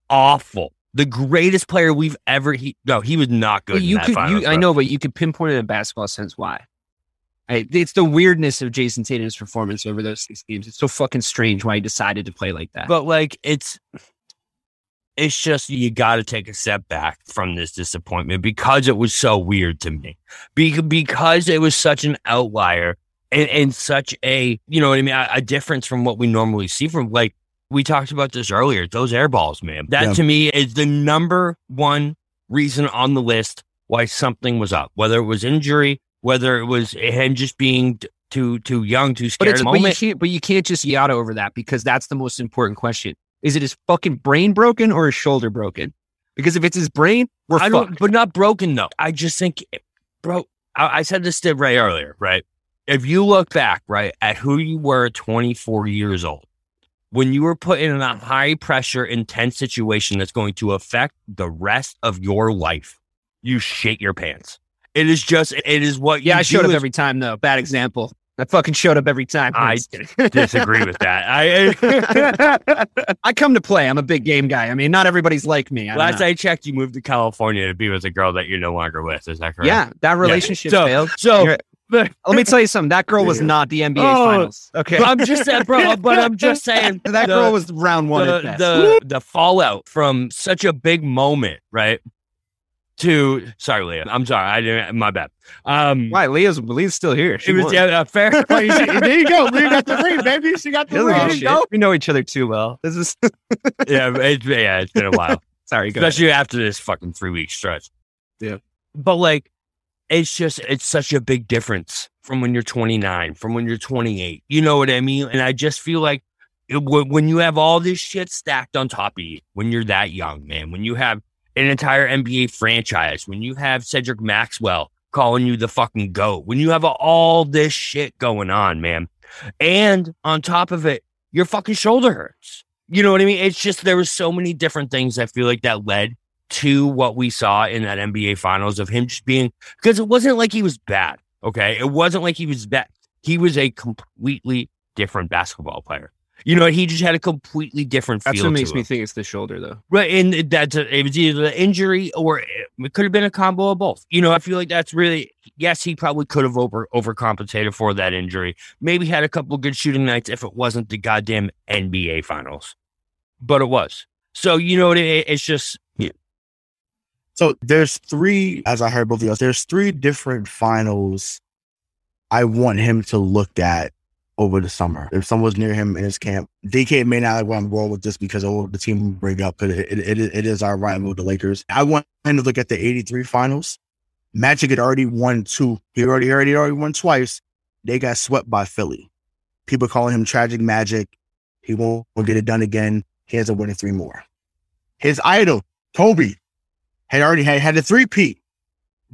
awful. The greatest player we've ever. He no, he was not good. You in that could, finals, you, I know, but you could pinpoint it in a basketball sense. Why? I, it's the weirdness of Jayson Tatum's performance over those six games. It's so fucking strange why he decided to play like that. But like it's it's just you got to take a step back from this disappointment because it was so weird to me. Be- because it was such an outlier and, and such a, you know what I mean, a, a, difference from what we normally see from like we talked about this earlier, those air balls, man. That yeah. to me is the number one reason on the list why something was up, whether it was injury, whether it was him just being too too young, too scared. But, but you can't, but you can't just yada over that because that's the most important question. Is it his fucking brain broken or his shoulder broken? Because if it's his brain, we're I fucked. but not broken though. I just think, bro. I, I said this to Ray earlier, right? If you look back, right, at who you were at 24 years old, when you were put in a high pressure, intense situation that's going to affect the rest of your life, you shake your pants. It is just, it is what. Yeah, I showed up every time though. Bad example. I fucking showed up every time. I disagree with that. I I come to play. I'm a big game guy. I mean, not everybody's like me. I Last I checked, you moved to California to be with a girl that you're no longer with. Is that correct? Yeah, that relationship yeah. so, failed. So. Let me tell you something. That girl was not the NBA oh, finals. Okay, I'm just saying, bro. But I'm just saying that the, girl was round one. The, the the fallout from such a big moment, right? To sorry, Leah. I'm sorry. I didn't. My bad. Um, Why? Leah's Leah's still here. She was yeah, uh, fair. there you go. Leah got the ring, baby. She got the ring. Go. We know each other too well. This is yeah, it's, yeah. It's been a while. sorry, especially ahead. after this fucking three week stretch. Yeah, but like, it's just it's such a big difference from when you're 29, from when you're 28. You know what I mean? And I just feel like it, when you have all this shit stacked on top of you, when you're that young, man, when you have an entire NBA franchise, when you have Cedric Maxwell calling you the fucking GOAT, when you have all this shit going on, man. And on top of it, your fucking shoulder hurts. You know what I mean? It's just there was so many different things I feel like that led to what we saw in that NBA finals of him just being because it wasn't like he was bad. Okay. It wasn't like he was bad. He was a completely different basketball player. You know, he just had a completely different That's what makes me think it's the shoulder, though. Right, and that's a, it was either the injury or it could have been a combo of both. You know, I feel like that's really yes, he probably could have over overcompensated for that injury. Maybe had a couple good shooting nights if it wasn't the goddamn NBA finals, but it was. So you know, it, it's just yeah. So there's three, as I heard both of you. There's three different finals I want him to look at over the summer. If someone's near him in his camp, DK may not like want to roll with this because of the team bring up because it, it, it is our rival, the Lakers. I want him to look at the 83 finals. Magic had already won two. He already, already, already won twice. They got swept by Philly. People calling him tragic magic. He won't, won't get it done again. He has a winning three more. His idol, Kobe, had already had, had a three-peat.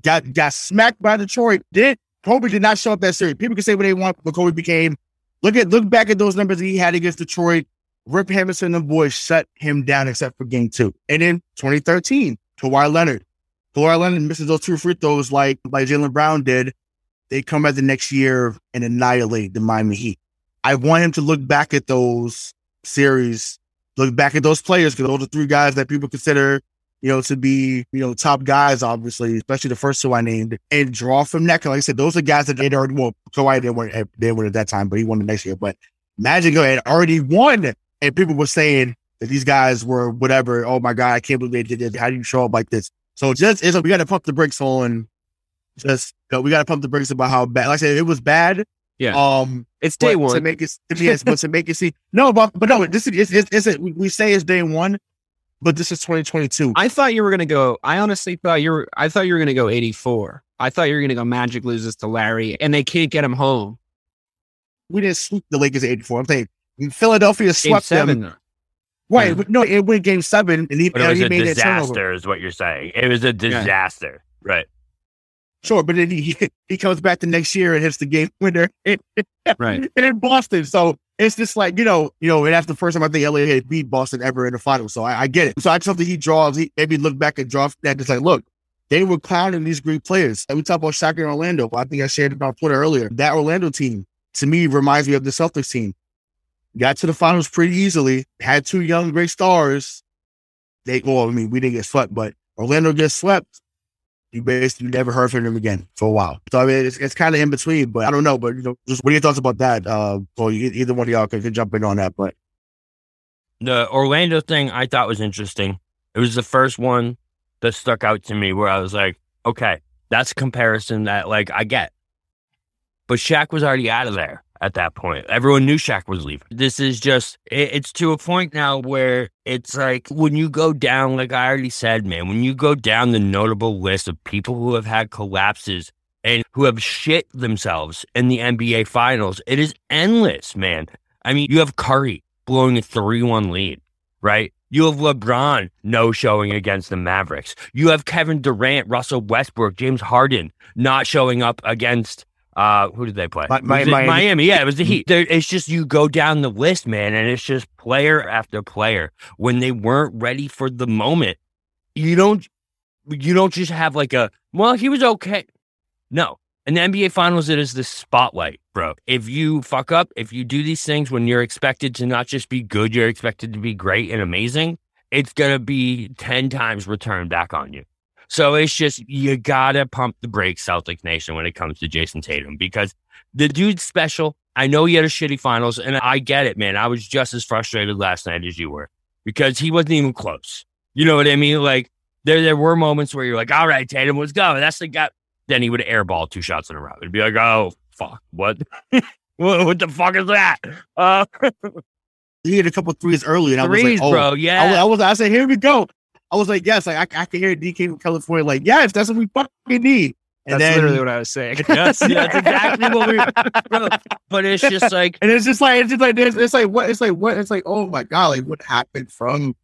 Got got smacked by Detroit. Did Kobe did not show up that series. People can say what they want, but Kobe became Look at look back at those numbers he had against Detroit. Rip Hamilton and the boys shut him down except for game two. And in 2013, Kawhi Leonard. Kawhi Leonard misses those two free throws like, like Jaylen Brown did. They come back the next year and annihilate the Miami Heat. I want him to look back at those series, look back at those players, because those are three guys that people consider you know, to be, you know, top guys, obviously, especially the first two I named, and draw from that. Cause like I said, those are guys that they'd already won. Kawhi didn't win, they won at that time, but he won the next year. But Magic had already won, and people were saying that these guys were whatever. Oh my God, I can't believe they did this. How do you show up like this? So just, it's, we got to pump the brakes on just, you know, we got to pump the brakes about how bad, like I said, it was bad. Yeah. Um, it's day one to make it, yes, but to make it see, no, but, but no, this is, it's, it's, it's, we say it's day one, but this is 2022. I thought you were going to go. I honestly thought you were. I thought you were going to go 84. I thought you were going to go. Magic loses to Larry, and they can't get him home. We didn't sweep the Lakers 84. I'm saying Philadelphia swept seven, them. Right? Yeah. No, it went game seven, and he, but it was he a made disaster. Is what you're saying? It was a disaster, yeah. right? Sure, but then he he comes back the next year and hits the game winner, right? And in Boston, so it's just like you know, you know, and that's the first time I think LA had beat Boston ever in the finals. So I, I get it. So I something he draws. He maybe look back and draw that. Just like, look, they were clowning these great players. And we talk about Shaq and Orlando. I think I shared it on Twitter earlier. That Orlando team to me reminds me of the Celtics team. Got to the finals pretty easily. Had two young great stars. They well, I mean, we didn't get swept, but Orlando gets swept you basically never heard from him again for a while. So I mean, it's, it's kind of in between, but I don't know. But you know, just what are your thoughts about that? Uh, well, either one of y'all can, can jump in on that. But the Orlando thing I thought was interesting. It was the first one that stuck out to me where I was like, okay, that's a comparison that like I get. But Shaq was already out of there at that point. Everyone knew Shaq was leaving. This is just, it, it's to a point now where it's like when you go down, like I already said, man, when you go down the notable list of people who have had collapses and who have shit themselves in the NBA finals, it is endless, man. I mean, you have Curry blowing a 3 1 lead, right? You have LeBron no showing against the Mavericks. You have Kevin Durant, Russell Westbrook, James Harden not showing up against uh, who did they play? Mi- Mi- it Miami. Miami. Yeah, it was the Heat. There, it's just you go down the list, man, and it's just player after player. When they weren't ready for the moment, you don't you don't just have like a well, he was okay. No. In the NBA finals, it is the spotlight, bro. If you fuck up, if you do these things when you're expected to not just be good, you're expected to be great and amazing, it's gonna be ten times returned back on you. So it's just you gotta pump the brakes, Celtic Nation, when it comes to Jayson Tatum because the dude's special. I know he had a shitty finals, and I get it, man. I was just as frustrated last night as you were because he wasn't even close. You know what I mean? Like there, there were moments where you're like, "All right, Tatum, let's go." That's the guy. Then he would airball two shots in a row. It'd be like, "Oh fuck, what? what, what the fuck is that?" Uh, He hit a couple threes early, and I was like, "Oh, bro. I was, Yeah, I was, I said, here we go. I was like, yes, like I, I can hear DK from California, like, yes, that's what we fucking need. And That's then, literally what I was saying. yes, that's exactly what we. Bro, but it's just like and it's just like, it's just like, this, it's like, what, it's like, what, it's like, oh my god, like what happened from,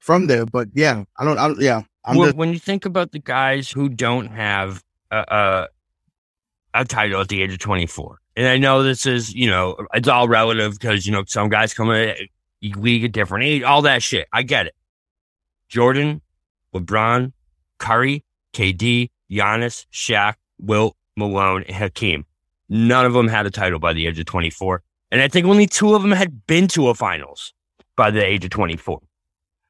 from there? But yeah, I don't, I don't, yeah, I'm when, just, when you think about the guys who don't have a, a a title at the age of 24, and I know this is you know it's all relative because you know some guys come in league at different age, all that shit. I get it. Jordan, LeBron, Curry, KD, Giannis, Shaq, Wilt, Malone, and Hakeem. None of them had a title by the age of 24. And I think only two of them had been to a finals by the age of 24.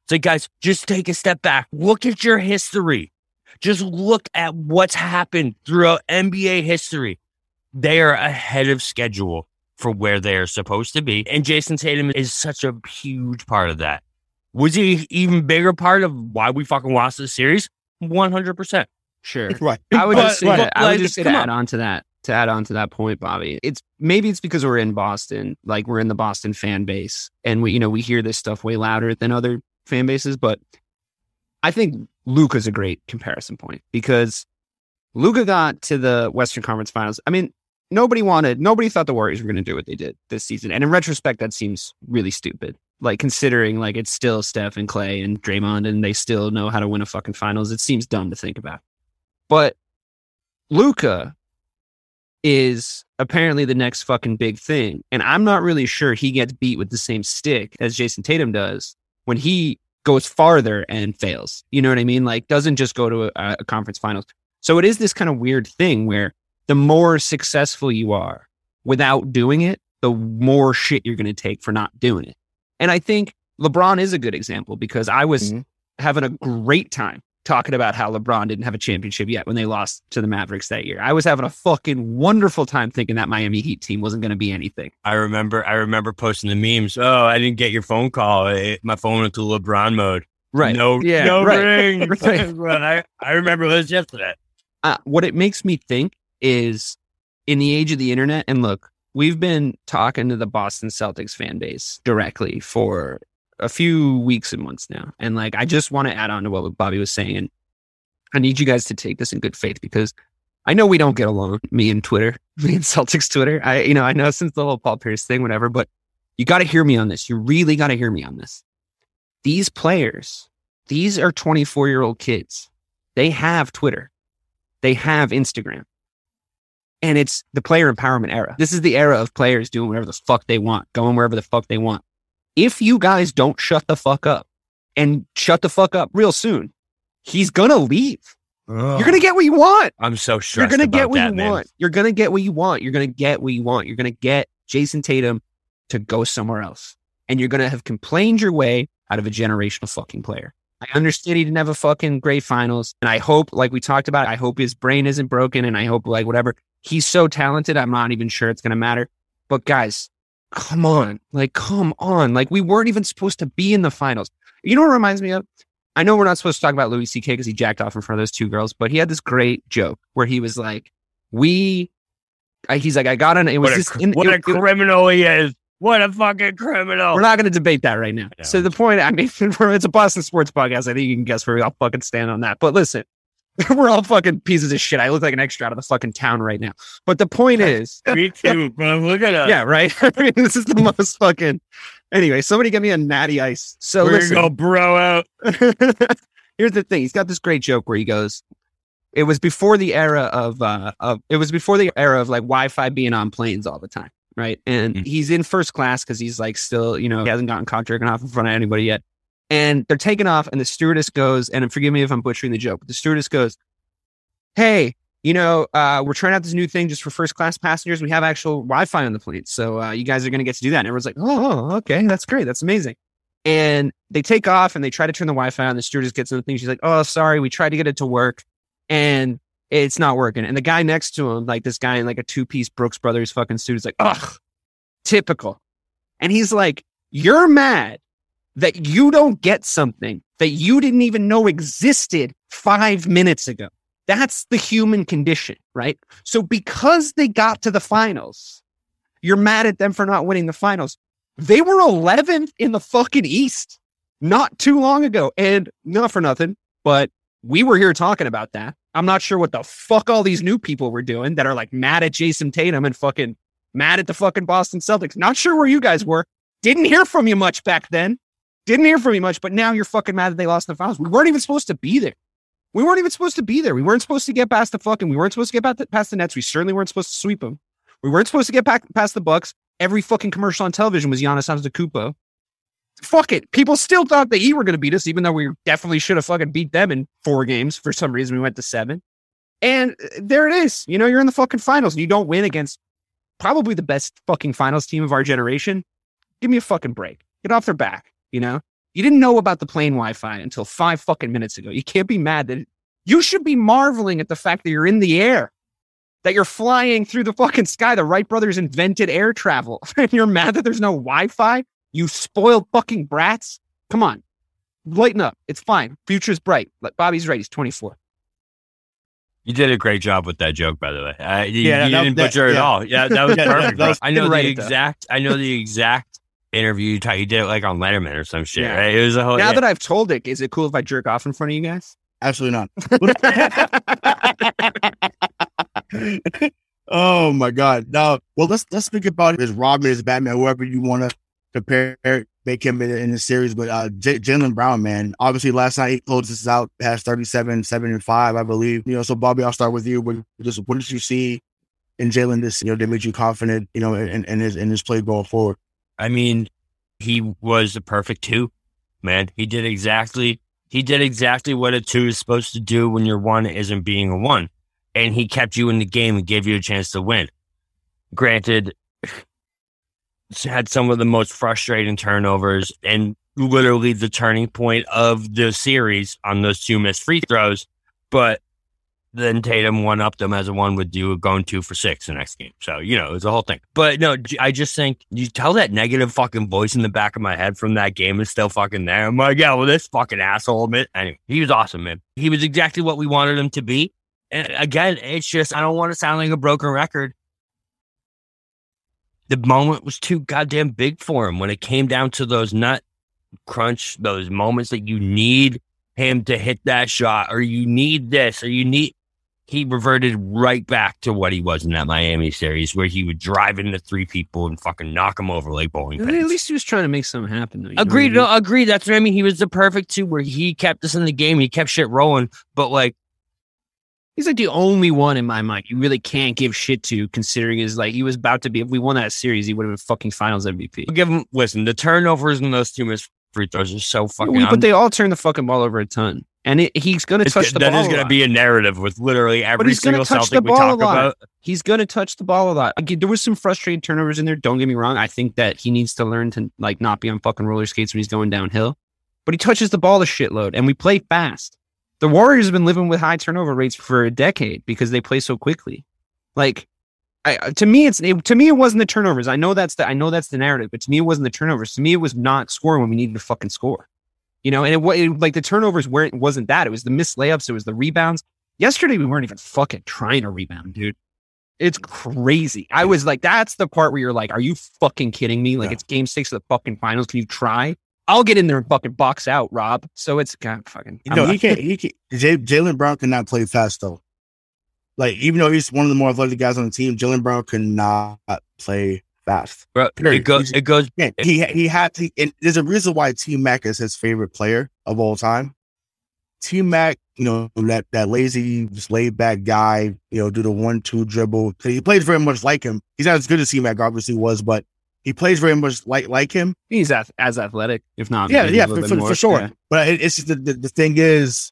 So, guys, just take a step back. Look at your history. Just look at what's happened throughout NBA history. They are ahead of schedule for where they are supposed to be. And Jayson Tatum is such a huge part of that. Was he an even bigger part of why we fucking lost this series? 100%. Sure. right. I would But- just say but, that. I would just say to come add on to that. To add on to that point, Bobby, it's maybe it's because we're in Boston, like we're in the Boston fan base, and we you know we hear this stuff way louder than other fan bases. But I think Luka's a great comparison point because Luka got to the Western Conference Finals. I mean, nobody wanted, nobody thought the Warriors were going to do what they did this season, and in retrospect, that seems really stupid. Like considering like it's still Steph and Klay and Draymond, and they still know how to win a fucking finals. It seems dumb to think about. But Luka is apparently the next fucking big thing. And I'm not really sure he gets beat with the same stick as Jayson Tatum does when he goes farther and fails. You know what I mean? Like doesn't just go to a, a conference finals. So it is this kind of weird thing where the more successful you are without doing it, the more shit you're going to take for not doing it. And I think LeBron is a good example because I was Mhm. having a great time talking about how LeBron didn't have a championship yet when they lost to the Mavericks that year. I was having a fucking wonderful time thinking that Miami Heat team wasn't going to be anything. I remember I remember posting the memes. Oh, I didn't get your phone call. It- my phone went to LeBron mode. Right. No, Yeah, no right. ring. Right. I, I remember this yesterday. uh, what it makes me think is in the age of the internet, and look, we've been talking to the Boston Celtics fan base directly for a few weeks and months now. And like, I just want to add on to what Bobby was saying. And I need you guys to take this in good faith because I know we don't get along, me and Twitter, me and Celtics Twitter. I, you know, I know since the whole Paul Pierce thing, whatever, but you got to hear me on this. You really got to hear me on this. These players, these are 24 year old kids. They have Twitter. They have Instagram. And it's the player empowerment era. This is the era of players doing whatever the fuck they want, going wherever the fuck they want. If you guys don't shut the fuck up and shut the fuck up real soon, he's gonna leave. You're gonna get what you want. I'm so sure. You're gonna about get what that, you man. want. You're gonna get what you want. You're gonna get what you want. You're gonna get Jayson Tatum to go somewhere else. And you're gonna have complained your way out of a generational fucking player. I understand he didn't have a fucking great finals. And I hope, like we talked about, I hope his brain isn't broken and I hope like whatever. He's so talented, I'm not even sure it's gonna matter. But guys, come on. Like, come on. Like we weren't even supposed to be in the finals. You know what reminds me of? I know we're not supposed to talk about Louis C.K. because he jacked off in front of those two girls, but he had this great joke where he was like, "We," I- he's like, "I got on." It was What, a, just cr- in, what it- a it- criminal he is. What a fucking criminal. We're not going to debate that right now. So the point, I mean, it's a Boston sports podcast. I think you can guess where I'll fucking stand on that. But listen, we're all fucking pieces of shit. I look like an extra out of the fucking town right now. But the point is, Me too, bro. Look at us. yeah, right. I mean, this is the most fucking. Anyway, somebody give me a natty ice. So We're listen, going to go bro out. here's the thing. He's got this great joke where he goes, "It was before the era of uh of it was before the era of like Wi-Fi being on planes all the time, right?" And Mhm. he's in first class because he's like still, you know, he hasn't gotten caught jerking off in front of anybody yet. And they're taking off, and the stewardess goes, and forgive me if I'm butchering the joke, but the stewardess goes, "Hey." You know, uh, we're trying out this new thing just for first class passengers. We have actual Wi-Fi on the plane, so uh, you guys are going to get to do that. And everyone's like, "Oh, okay, that's great, that's amazing." and they take off and they try to turn the Wi-Fi on. The stewardess gets on the thing. She's like, "Oh, sorry, we tried to get it to work, and it's not working." And the guy next to him, like this guy in like a two-piece Brooks Brothers fucking suit, is like, "Ugh, typical." And he's like, "You're mad that you don't get something that you didn't even know existed five minutes ago. That's the human condition, right? So because they got to the finals, you're mad at them for not winning the finals." They were 11th in the fucking East not too long ago. And not for nothing, but we were here talking about that. I'm not sure what the fuck all these new people were doing that are like mad at Jayson Tatum and fucking mad at the fucking Boston Celtics. Not sure where you guys were. Didn't hear from you much back then. Didn't hear from you much, but now you're fucking mad that they lost the finals. We weren't even supposed to be there. We weren't even supposed to be there. We weren't supposed to get past the fucking. We weren't supposed to get past the, Nets. We certainly weren't supposed to sweep them. We weren't supposed to get past the Bucks. Every fucking commercial on television was Giannis Antetokounmpo. Fuck it. People still thought the Heat were going to beat us, even though we definitely should have fucking beat them in four games. For some reason, we went to seven. And uh, there it is. You know, you're in the fucking finals and you don't win against probably the best fucking finals team of our generation. Give me a fucking break. Get off their back. You know, you didn't know about the plane Wi Fi until five fucking minutes ago. You can't be mad that you should be marveling at the fact that you're in the air that you're flying through the fucking sky. The Wright brothers invented air travel, and you're mad that there's no Wi-Fi. You spoiled fucking brats. Come on, lighten up. It's fine. Future's bright. Like Bobby's right. He's 24. You did a great job with that joke, by the way. Uh, you, Yeah, you that- didn't that- butcher it yeah. at all. Yeah, that was Yeah, perfect. that was- I know didn't the write it, though. exact. I know the exact interview you, t- you did it like on Letterman or some shit. Yeah. Right? It was a whole. now yeah. that I've told it, is it cool if I jerk off in front of you guys? Absolutely not. oh my god. Now, well, let's let's speak about his Robin, his Batman, whoever you want to compare, make him in, in the series. But uh, J- Jaylen Brown, man, obviously last night he closed this out, has 37, seven and five, I believe. You know, so Bobby, I'll start with you. What just what did you see in Jaylen this? You know, that made you confident? You know, in, in his in his play going forward. I mean, he was the perfect two, man. He did exactly he did exactly what a two is supposed to do when your one isn't being a one. And he kept you in the game and gave you a chance to win. Granted, had some of the most frustrating turnovers and literally the turning point of the series on those two missed free throws. But then Tatum one up them as a one would do, going two for six the next game. So, you know, it was a whole thing. But no, I just think you tell that negative fucking voice in the back of my head from that game is still fucking there. I'm like, yeah, well, this fucking asshole, man. Anyway, he was awesome, man. He was exactly what we wanted him to be. And again, it's just, I don't want to sound like a broken record. The moment was too goddamn big for him when it came down to those nut crunch, those moments that you need him to hit that shot or you need this or you need he reverted right back to what he was in that Miami series where he would drive into three people and fucking knock them over like bowling pins. At least he was trying to make something happen. Though, know I Agreed. mean? No, agreed. That's what I mean. He was the perfect two where he kept us in the game. He kept shit rolling. But like, He's like the only one in my mind you really can't give shit to, considering is like he was about to be. If we won that series, he would have been fucking Finals MVP. give him. Listen, the turnovers in those two missed free throws are so fucking. We- but they all turn the fucking ball over a ton, and it, he's going to touch the that ball. is a going to be a narrative with literally every single Celtic we talk about. He's going to touch the ball a lot. Again, there was some frustrating turnovers in there. Don't get me wrong. I think that he needs to learn to like not be on fucking roller skates when he's going downhill. But he touches the ball a shitload, and we play fast. The Warriors have been living with high turnover rates for a decade because they play so quickly. Like, I, to me, it's it, to me it wasn't the turnovers. I know that's the I know that's the narrative, but to me it wasn't the turnovers. To me, it was not scoring when we needed to fucking score. You know, and it, it like the turnovers weren't wasn't that. It was the missed layups. It was the rebounds. Yesterday we weren't even fucking trying to rebound, dude. It's crazy. I was like, that's the part where you're like, are you fucking kidding me? Like Yeah. it's game six of the fucking finals. Can you try? I'll get in there and fucking box out, Rob. So it's God fucking. You I'm know, he can't. He can Jay, Jaylen Brown cannot play fast though. Like even though he's one of the more athletic guys on the team, Jaylen Brown cannot play fast. Bro, Period. it goes. It goes. Yeah, he he had to. And there's a reason why T Mac is his favorite player of all time. T Mac, you know that that lazy, just laid back guy. You know, do the one two dribble. He plays very much like him. He's not as good as T Mac obviously was, but he plays very much like like him. he's as, as athletic, if not. Yeah, yeah, for, for, for sure. Yeah. But it, it's just the, the, the thing is,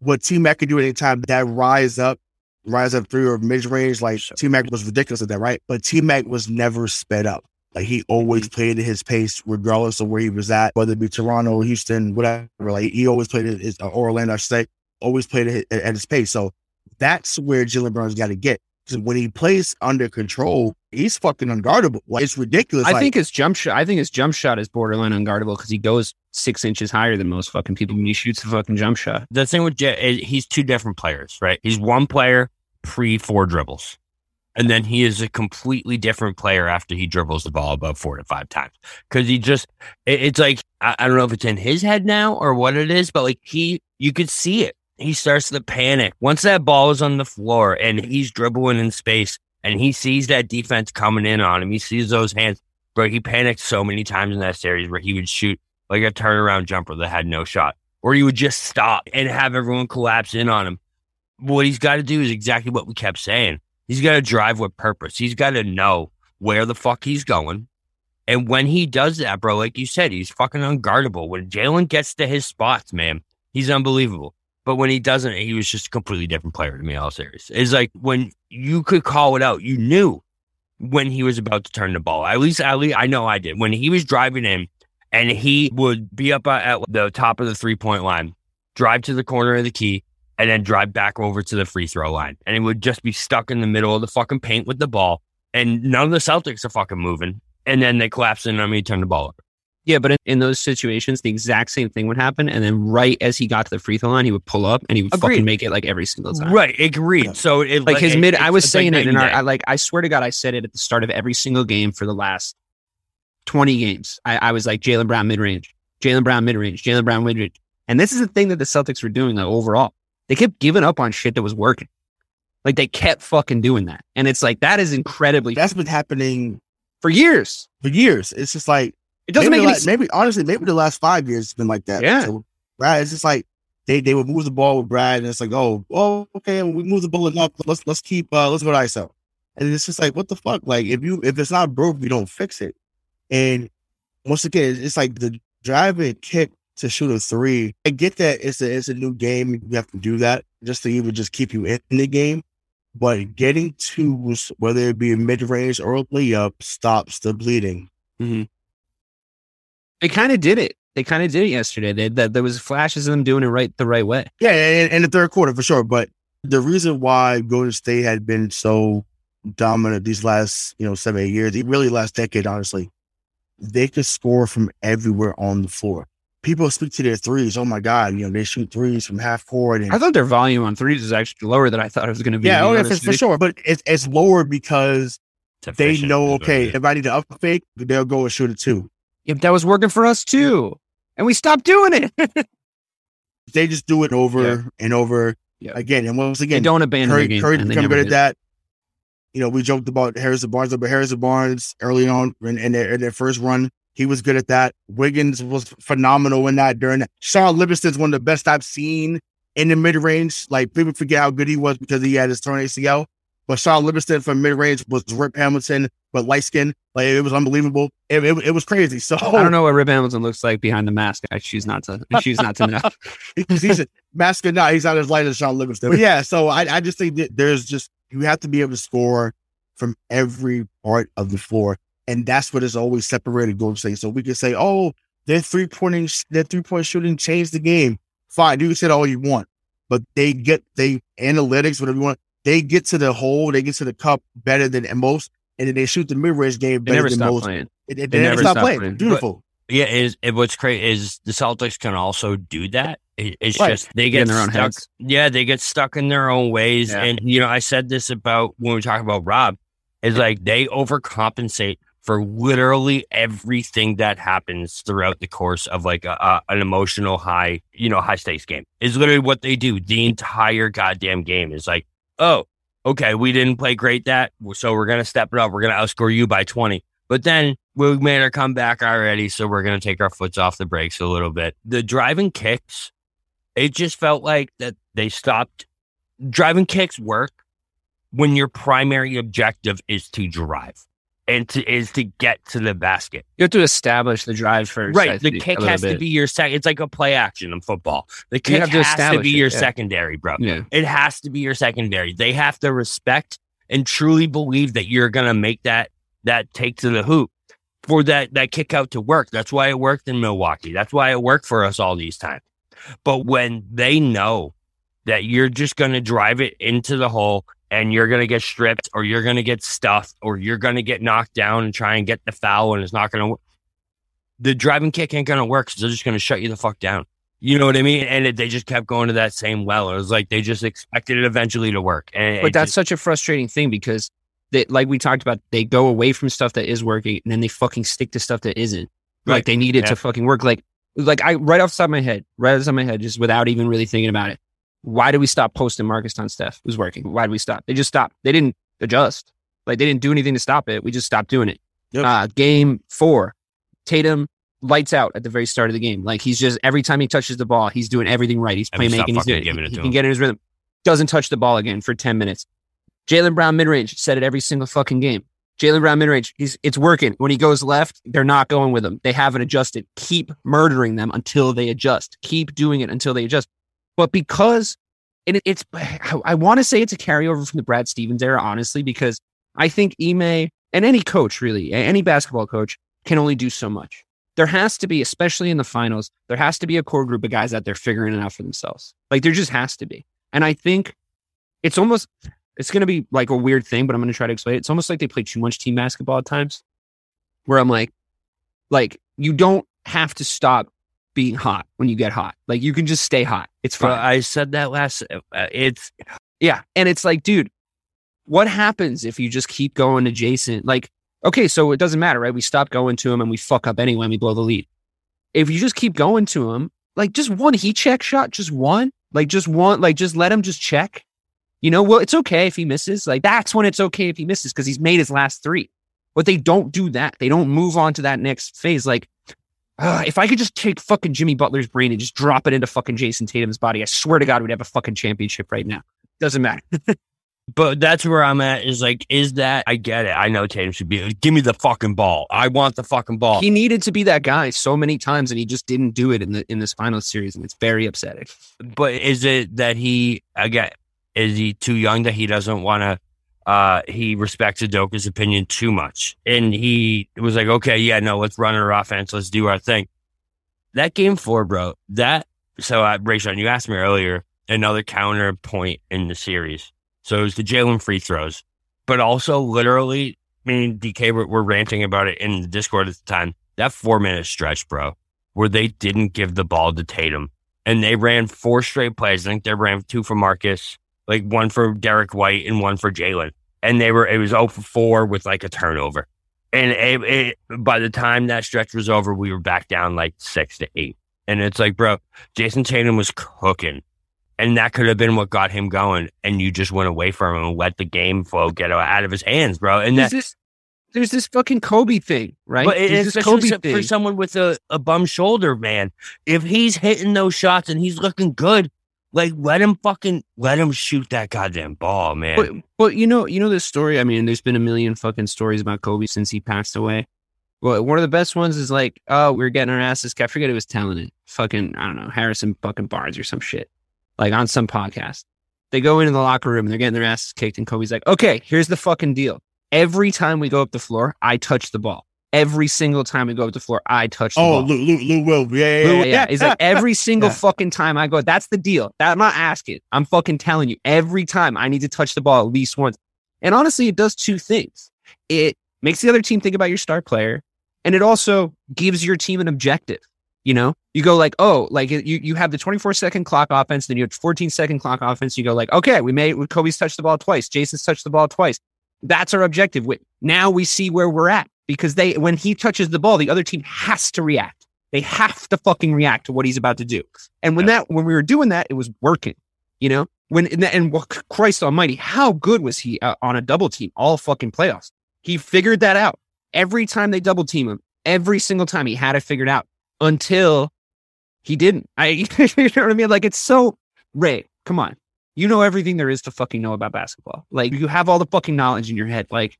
what T Mac can do anytime that rise up, rise up three or mid range, like Sure. T Mac was ridiculous at that, right? But T Mac was never sped up. Like he always Mm-hmm. played at his pace, regardless of where he was at, whether it be Toronto, Houston, whatever. Like he always played at his, or Orlando, I should say, always played at, his- at his pace. So that's where Jaylen Brown's got to get. Because when he plays under control, he's fucking unguardable. Like it's ridiculous. I Like, think his jump shot. I think his jump shot is borderline unguardable because he goes six inches higher than most fucking people when he shoots a fucking jump shot. The thing with Jay, eh, he's two different players, right? He's one player pre four dribbles, and then he is a completely different player after he dribbles the ball about four to five times. Because he just, it- it's like I, I don't know if it's in his head now or what it is, but like he, you could see it. He starts to panic once that ball is on the floor and he's dribbling in space and he sees that defense coming in on him. He sees those hands, bro. He panicked so many times in that series where he would shoot like a turnaround jumper that had no shot, or he would just stop and have everyone collapse in on him. What he's got to do is exactly what we kept saying. He's got to drive with purpose. He's got to know where the fuck he's going. And when he does that, bro, like you said, he's fucking unguardable. When Jaylen gets to his spots, man, he's unbelievable. But when he doesn't, he was just a completely different player to me all series. It's like when you could call it out, you knew when he was about to turn the ball. At least, at least I know I did. When he was driving in and he would be up at the top of the three point line, drive to the corner of the key, and then drive back over to the free throw line. And he would just be stuck in the middle of the fucking paint with the ball. And none of the Celtics are fucking moving. And then they collapse in on me, turn the ball over. Yeah, but in, in those situations, the exact same thing would happen. And then right as he got to the free throw line, he would pull up and he would Agreed. fucking make it like every single time. Right, agreed. So it Like his it- mid, I was it's like saying it in and our. I like, I swear to God, I said it at the start of every single game for the last 20 games. I, I was like, Jaylen Brown mid range, Jaylen Brown mid range, Jaylen Brown mid range. And this is the thing that the Celtics were doing like, overall. They kept giving up on shit that was working. Like they kept fucking doing that. And it's like, that is incredibly that's been happening for years. for years. It's just like It doesn't maybe make any maybe honestly, maybe the last five years it's been like that. Yeah. So, Brad, it's just like they, they would move the ball with Brad, and it's like, oh, oh, okay, we move the ball enough. Let's let's keep uh let's go to ISO. And it's just like, what the fuck? Like if you if it's not broke, you don't fix it. And once again, it's like the drive and kick to shoot a three. I get that it's a it's a new game. You have to do that just to even just keep you in the game. But getting twos, whether it be a mid range or a layup, stops the bleeding. They kind of did it. They kind of did it yesterday. They, that there was flashes of them doing it right the right way. Yeah, in, in the third quarter for sure. But the reason why Golden State had been so dominant these last, you know, seven, eight years, really last decade, honestly, they could score from everywhere on the floor. People speak to their threes. Oh my God, you know, they shoot threes from half court. And I thought their volume on threes is actually lower than I thought it was going to be. yeah, to be oh, yeah, for, for sure. But it's it's lower because they know, okay, if I need to up fake, they'll go and shoot it too. But that was working for us too, and we stopped doing it. They just do it over Yeah. and over Yeah. again. And once they again, don't abandon Curry, the game. Curry become good at that. You know, we joked about Harrison Barnes, but Harrison Barnes early on in, in, their, in their first run, he was good at that. Wiggins was phenomenal in that during that. Shaun Livingston's one of the best I've seen in the mid range. Like people forget how good he was because he had his torn ACL. But Shaun Livingston from mid range was Rip Hamilton, but light skin. Like it was unbelievable. It, it, it was crazy. So I don't know what Rip Hamilton looks like behind the mask. I choose not to. I choose not to know. he's, he's a masker now. He's not as light as Shaun Livingston. But yeah, so I, I just think that there's just you have to be able to score from every part of the floor, and that's what is always separated Golden State. So we can say, oh, their three pointing, their three point shooting changed the game. Fine, you can say that all you want, but they get they analytics, whatever you want. They get to the hole, they get to the cup better than most, and then they shoot the mid range game better than most. playing. They, they, They never never stop stopped playing. playing. Beautiful. Yeah, is it, what's great is the Celtics can also do that. It, it's Right. just they Get get in their own stuck. heads. Yeah, they get stuck in their own ways. Yeah. And you know, I said this about when we talk about Rob, is like they overcompensate for literally everything that happens throughout the course of like a, a, an emotional high, you know, high stakes game. Is literally what they do. The entire goddamn game is like, oh, okay, we didn't play great that, so we're gonna step it up. We're gonna outscore you by twenty. But then we made our comeback already, so we're gonna take our foots off the brakes a little bit. The driving kicks, it just felt like that they stopped. Driving kicks work when your primary objective is to drive and to, is to get to the basket. You have to establish the drive first. Right. The kick has to be your second. It's like a play action in football. The kick to has to be it, your yeah. secondary, bro. Yeah. It has to be your secondary. They have to respect and truly believe that you're gonna make that that take to the hoop for that that kick out to work. That's why it worked in Milwaukee. That's why it worked for us all these times. But when they know that you're just gonna drive it into the hole and you're gonna get stripped or you're gonna get stuffed or you're gonna get knocked down and try and get the foul and it's not gonna work. The driving kick ain't gonna work because they're just gonna shut you the fuck down. You know what I mean? And it, they just kept going to that same well. It was like they just expected it eventually to work. And But that's just- such a frustrating thing because they, like we talked about, they go away from stuff that is working and then they fucking stick to stuff that isn't. Right. Like they need it Yeah. to fucking work. Like, like I right off the top of my head, right off the top of my head, just without even really thinking about it. Why did we stop posting Marcus on Steph? It was working. Why did we stop? They just stopped. They didn't adjust. Like they didn't do anything to stop it. We just stopped doing it. Yep. Uh, game four, Tatum lights out at the very start of the game. Like he's just every time he touches the ball, he's doing everything right. He's playmaking. He's doing, giving it he to can get in his rhythm. Doesn't touch the ball again for ten minutes. Jaylen Brown mid range said it every single fucking game. Jaylen Brown mid range, he's it's working. When he goes left, they're not going with him. They haven't adjusted. Keep murdering them until they adjust. Keep doing it until they adjust. But because and it, it's, I, I want to say it's a carryover from the Brad Stevens era, honestly, because I think Ime and any coach really, any basketball coach can only do so much. There has to be, especially in the finals, there has to be a core group of guys out there figuring it out for themselves. Like there just has to be. And I think it's almost it's going to be like a weird thing, but I'm going to try to explain it. It's almost like they play too much team basketball at times where I'm like, like you don't have to stop being hot when you get hot. Like you can just stay hot. It's fine. I said that last. Uh, it's yeah. And it's like, dude, what happens if you just keep going to Jayson? Like, okay, so it doesn't matter, right? We stop going to him and we fuck up anyway and we blow the lead. If you just keep going to him, like just one heat check shot, just one, like just one, like just let him just check. You know, well, it's okay if he misses. Like that's when it's okay if he misses because he's made his last three. But they don't do that. They don't move on to that next phase. Like, uh, if I could just take fucking Jimmy Butler's brain and just drop it into fucking Jayson Tatum's body, I swear to God, we'd have a fucking championship right now. Doesn't matter. but that's where I'm at. Is like, is that? I get it. I know Tatum should be. Give me the fucking ball. I want the fucking ball. He needed to be that guy so many times, and he just didn't do it in the in this final series, and it's very upsetting. but is it that he again? Is he too young that he doesn't want to? Uh, he respects Udoka's opinion too much, and he was like, "Okay, yeah, no, let's run our offense, let's do our thing." That game four, bro. That so, uh, Rayshawn, you asked me earlier another counterpoint in the series. So it was the Jaylen free throws, but also literally, me and DK were, were ranting about it in the Discord at the time. That four minute stretch, bro, where they didn't give the ball to Tatum and they ran four straight plays. I think they ran two for Marcus, like one for Derek White and one for Jaylen. And they were, it was 0 for 4 with like a turnover. And it, it, by the time that stretch was over, we were back down like six to eight. And it's like, bro, Jayson Tatum was cooking. And that could have been what got him going. And you just went away from him and let the game flow get out of his hands, bro. And There's that, this, there's this fucking Kobe thing, right? but There's it's this especially Kobe for someone with a, a bum shoulder, man. If he's hitting those shots and he's looking good, like let him fucking let him shoot that goddamn ball, man. But, but you know, you know this story. I mean, there's been a million fucking stories about Kobe since he passed away. Well, one of the best ones is like, oh, we are getting our asses. kicked. I forget who was it. Fucking, I don't know, Harrison fucking Barnes or some shit. Like on some podcast. They go into the locker room and they're getting their asses kicked, and Kobe's like, okay, here's the fucking deal. Every time we go up the floor, I touch the ball. Every single time we go up the floor, I touch the Oh, ball. Lou, Lou, Lou will. Yeah, yeah, Lou- yeah. yeah, like every single Yeah. fucking time I go. That's the deal. That I'm not asking. I'm fucking telling you. Every time I need to touch the ball at least once. And honestly, it does two things. It makes the other team think about your star player, And it also gives your team an objective. You know, you go like, oh, like you, you have the 24 second clock offense, then you have 14 second clock offense. You go like, okay, we made Kobe's touched the ball twice. Jayson's touched the ball twice. That's our objective. Now we see where we're at because they, when he touches the ball, the other team has to react. They have to fucking react to what he's about to do. And when that, when we were doing that, it was working, you know, when, and, and Christ almighty, how good was he uh, on a double team all fucking playoffs? He figured that out every time they double team him. Every single time he had it figured out until he didn't. I, you know what I mean? Like it's so Ray. Come on, you know everything there is to fucking know about basketball. Like you have all the fucking knowledge in your head. Like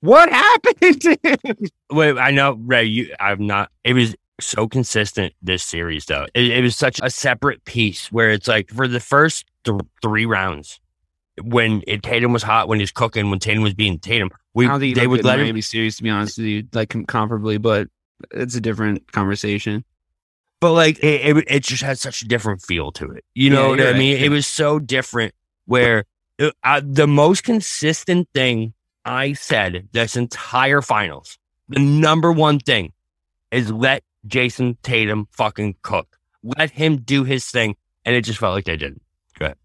what happened to him? Wait, I know Ray. You, I'm not. It was so consistent this series though. It, it was such a separate piece where it's like for the first th- three rounds. When it, Tatum was hot, when he's cooking, when Tatum was being Tatum, we they would let him. series to be honest with you, like comparably, but it's a different conversation. But like it, it, it just had such a different feel to it. You know yeah, what I right. mean? It was so different. Where it, uh, the most consistent thing I said this entire finals, the number one thing is let Jayson Tatum fucking cook. Let him do his thing, and it just felt like they didn't. Go ahead.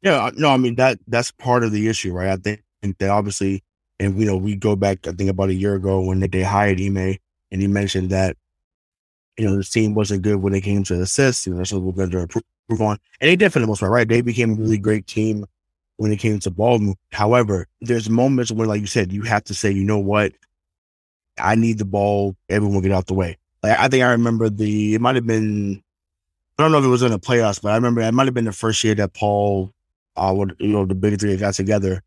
Yeah, no, I mean that that's part of the issue, right? I think they obviously, and you know, we go back, I think about a year ago when they, hired Ime and he mentioned that you know the team wasn't good when it came to assists. You know, what we're to improve on, and they did for the most part, right? They became a really great team when it came to ball. However, there's moments where, like you said, you have to say, you know what, I need the ball. Everyone get out the way. Like I think I remember the it might have been. I don't know if it was in the playoffs, but I remember it might have been the first year that Paul, uh, would, you know, the big three got together,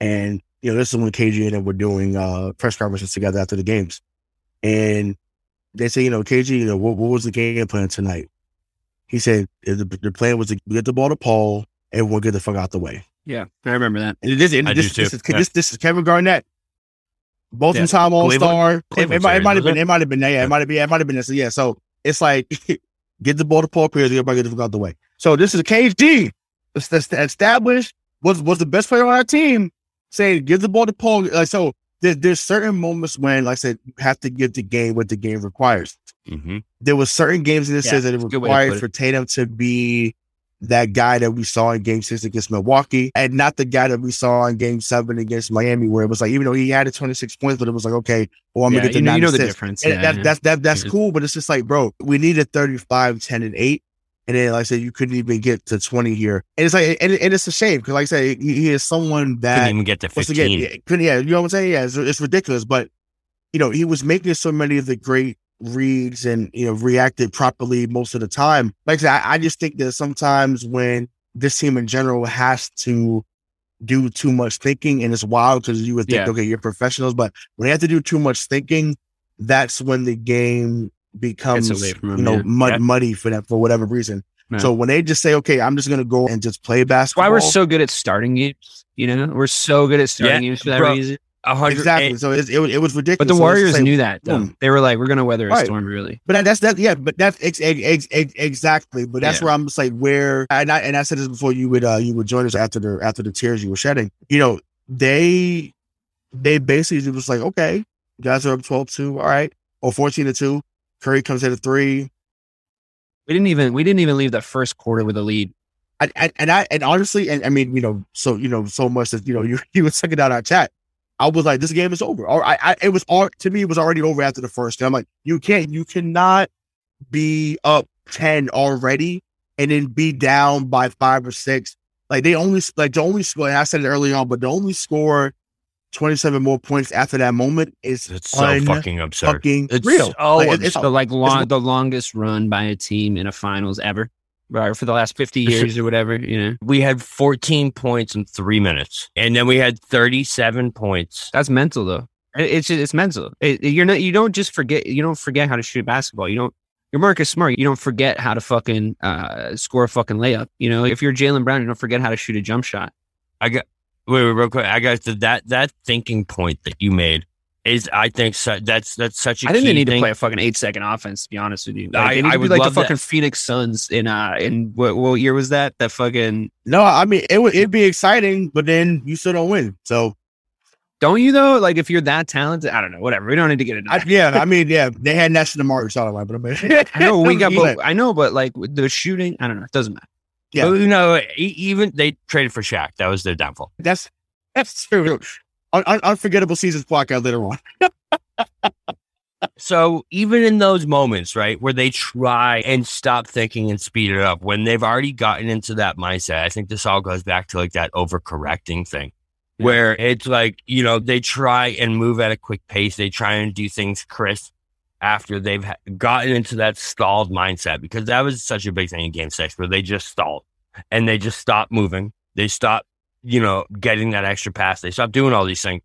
and you know, this is when KG and them were doing uh press conferences together after the games. And they say, you know, KG, you know, what, what was the game plan tonight? He said the, the plan was to get the ball to Paul and we'll get the fuck out the way. Yeah, I remember that. And this, and this, this, is, yeah. this, this, is Kevin Garnett, both yeah. time All Star. It, it, might, it might have been, it might have been, yeah, yeah, it might have been, it might have been this. Yeah, so it's like get the ball to Paul Pierce, everybody get the fuck out the way. So this is KG, established was was the best player on our team, saying give the ball to Paul. Like so, there, there's certain moments when, like I said, you have to give the game what the game requires. Mm-hmm. There was certain games in this yeah, season that it required for Tatum to be that guy that we saw in game six against Milwaukee and not the guy that we saw in game seven against Miami, where it was like, even though he had 26 points, but it was like, okay, well, I'm yeah, gonna get the you know, you know the difference. Yeah, that, that's, that, that's cool, but it's just like, bro, we needed 35, 10, and 8. And then, like I said, you couldn't even get to 20 here. And it's like, and, and it's a shame because, like I said, he, he is someone that couldn't even get to 15. Get, couldn't, yeah, you know what I'm saying? Yeah, it's, it's, ridiculous. But, you know, he was making so many of the great reads and, you know, reacted properly most of the time. Like I said, I, I just think that sometimes when this team in general has to do too much thinking, and it's wild because you would think, yeah. okay, you're professionals, but when they have to do too much thinking, that's when the game becomes you know yeah. mud, yeah. muddy for them for whatever reason. Man. So when they just say, "Okay, I'm just going to go and just play basketball," why we're so good at starting games. You know, we're so good at starting yeah, games for that bro, reason. Exactly. So it, it, it, was ridiculous. But the Warriors so knew that. They were like, "We're going to weather a right. storm." Really. But that's that. Yeah. But that's ex, ex, ex, exactly. But that's yeah. where I'm just like, where and I and I said this before you would uh you would join us after the after the tears you were shedding. You know, they they basically was like, okay, guys are up 12-2, all right, or 14 to two. Curry comes in at three. We didn't even we didn't even leave the first quarter with a lead. I, I, and I and honestly, and I mean, you know, so you know, so much that you know, you you were sucking out our chat. I was like, this game is over. Or I, I it was all to me, it was already over after the first. And I'm like, you can't, you cannot be up ten already and then be down by five or six. Like they only like the only score. I said it early on, but the only score 27 more points after that moment is it's so fucking absurd. Fucking it's real. Oh, like, it's the like long, the longest run by a team in a finals ever. Right, for the last 50 years or whatever, you know. We had 14 points in three minutes, and then we had 37 points. That's mental, though. It's it's mental. It, you're not. You don't just forget. You don't forget how to shoot basketball. You don't. You're Marcus Smart. You don't forget how to fucking uh, score a fucking layup. You know, if you're Jaylen Brown, you don't forget how to shoot a jump shot. I got Wait, wait, real quick. I got that that thinking point that you made is, I think, su- that's that's such a. I didn't need thing. to play a fucking eight second offense. To be honest with you, like, I, I would like the fucking that. Phoenix Suns in uh in what, what year was that? That fucking no. I mean, it would it'd be exciting, but then you still don't win. So Don't you though? Like if you're that talented, I don't know. Whatever. We don't need to get into I, yeah, I mean, yeah, they had Ness and Martin Solomon, but I mean, I know we got. Yeah. But, I know, but like the shooting, I don't know. It doesn't matter. Yeah. But, you know, e- even they traded for Shaq. That was their downfall. that's that's true. Un- un- unforgettable seasons blackout later on. So even in those moments, right, where they try and stop thinking and speed it up, when they've already gotten into that mindset, I think this all goes back to like that overcorrecting thing, Yeah. where it's like you know they try and move at a quick pace, they try and do things crisp after they've gotten into that stalled mindset because that was such a big thing in Game Six where they just stalled and they just stopped moving, they stopped, you know, getting that extra pass, they stop doing all these things,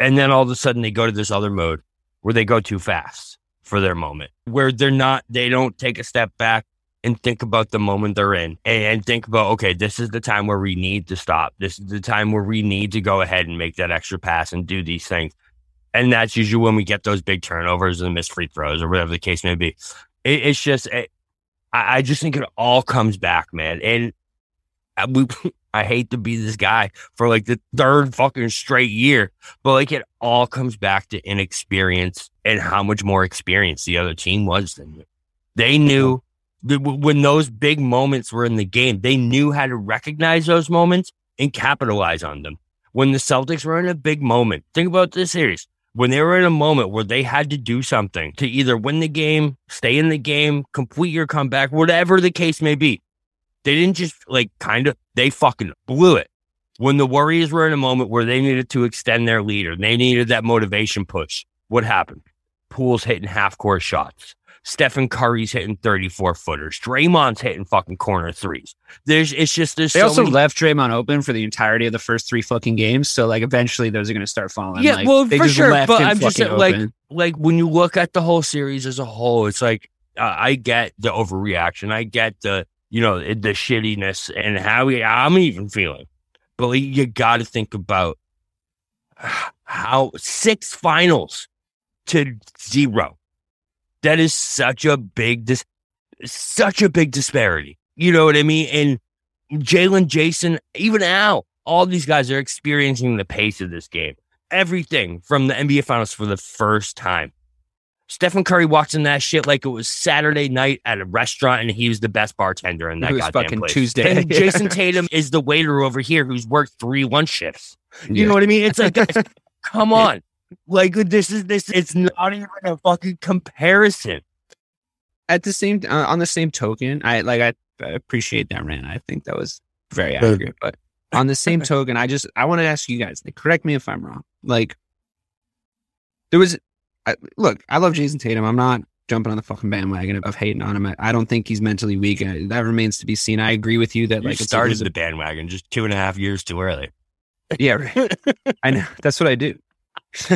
and then all of a sudden they go to this other mode where they go too fast for their moment, where they're not, they don't take a step back and think about the moment they're in and think about, okay, this is the time where we need to stop. This is the time where we need to go ahead and make that extra pass and do these things. And that's usually when we get those big turnovers and missed free throws or whatever the case may be. It, it's just, it, I, I just think it all comes back, man. And I- we, I hate to be this guy for like the third fucking straight year, but like it all comes back to inexperience and how much more experienced the other team was than you. They knew when those big moments were in the game, they knew how to recognize those moments and capitalize on them. When the Celtics were in a big moment, think about this series. When they were in a moment where they had to do something to either win the game, stay in the game, complete your comeback, whatever the case may be, they didn't just like kind of, they fucking blew it. When the Warriors were in a moment where they needed to extend their lead or they needed that motivation push, what happened? Pools hitting half court shots. Stephen Curry's hitting 34 footers. Draymond's hitting fucking corner threes. There's, it's just, there's They so also many- left Draymond open for the entirety of the first three fucking games. So like eventually those are going to start falling. Yeah, Like, well, for sure, but I'm just saying, like, like when you look at the whole series as a whole, it's like uh, I get the overreaction. I get the you know the shittiness and how we, I'm even feeling. But you got to think about how six finals to zero. That is such a big dis- such a big disparity. You know what I mean? And Jaylen, Jayson, even Al, all these guys are experiencing the pace of this game everything from the NBA Finals for the first time. Stephen Curry walks in that shit like it was Saturday night at a restaurant and he was the best bartender in that It was goddamn fucking place. Tuesday. And Jayson Tatum is the waiter over here who's worked three lunch shifts. You Yeah. know what I mean? It's like, guys, come on. Like this is this. It's not even a fucking comparison. At the same uh, on the same token, I like I, I appreciate that rant. I think that was very accurate. But on the same token, I just I want to ask you guys. Like, correct me if I'm wrong. Like, there was I, look. I love Jayson Tatum. I'm not jumping on the fucking bandwagon of, of hating on him. I, I don't think he's mentally weak. Uh, that remains to be seen. I agree with you that You like started the bandwagon just two and a half years too early. Yeah, right. I know. That's what I do.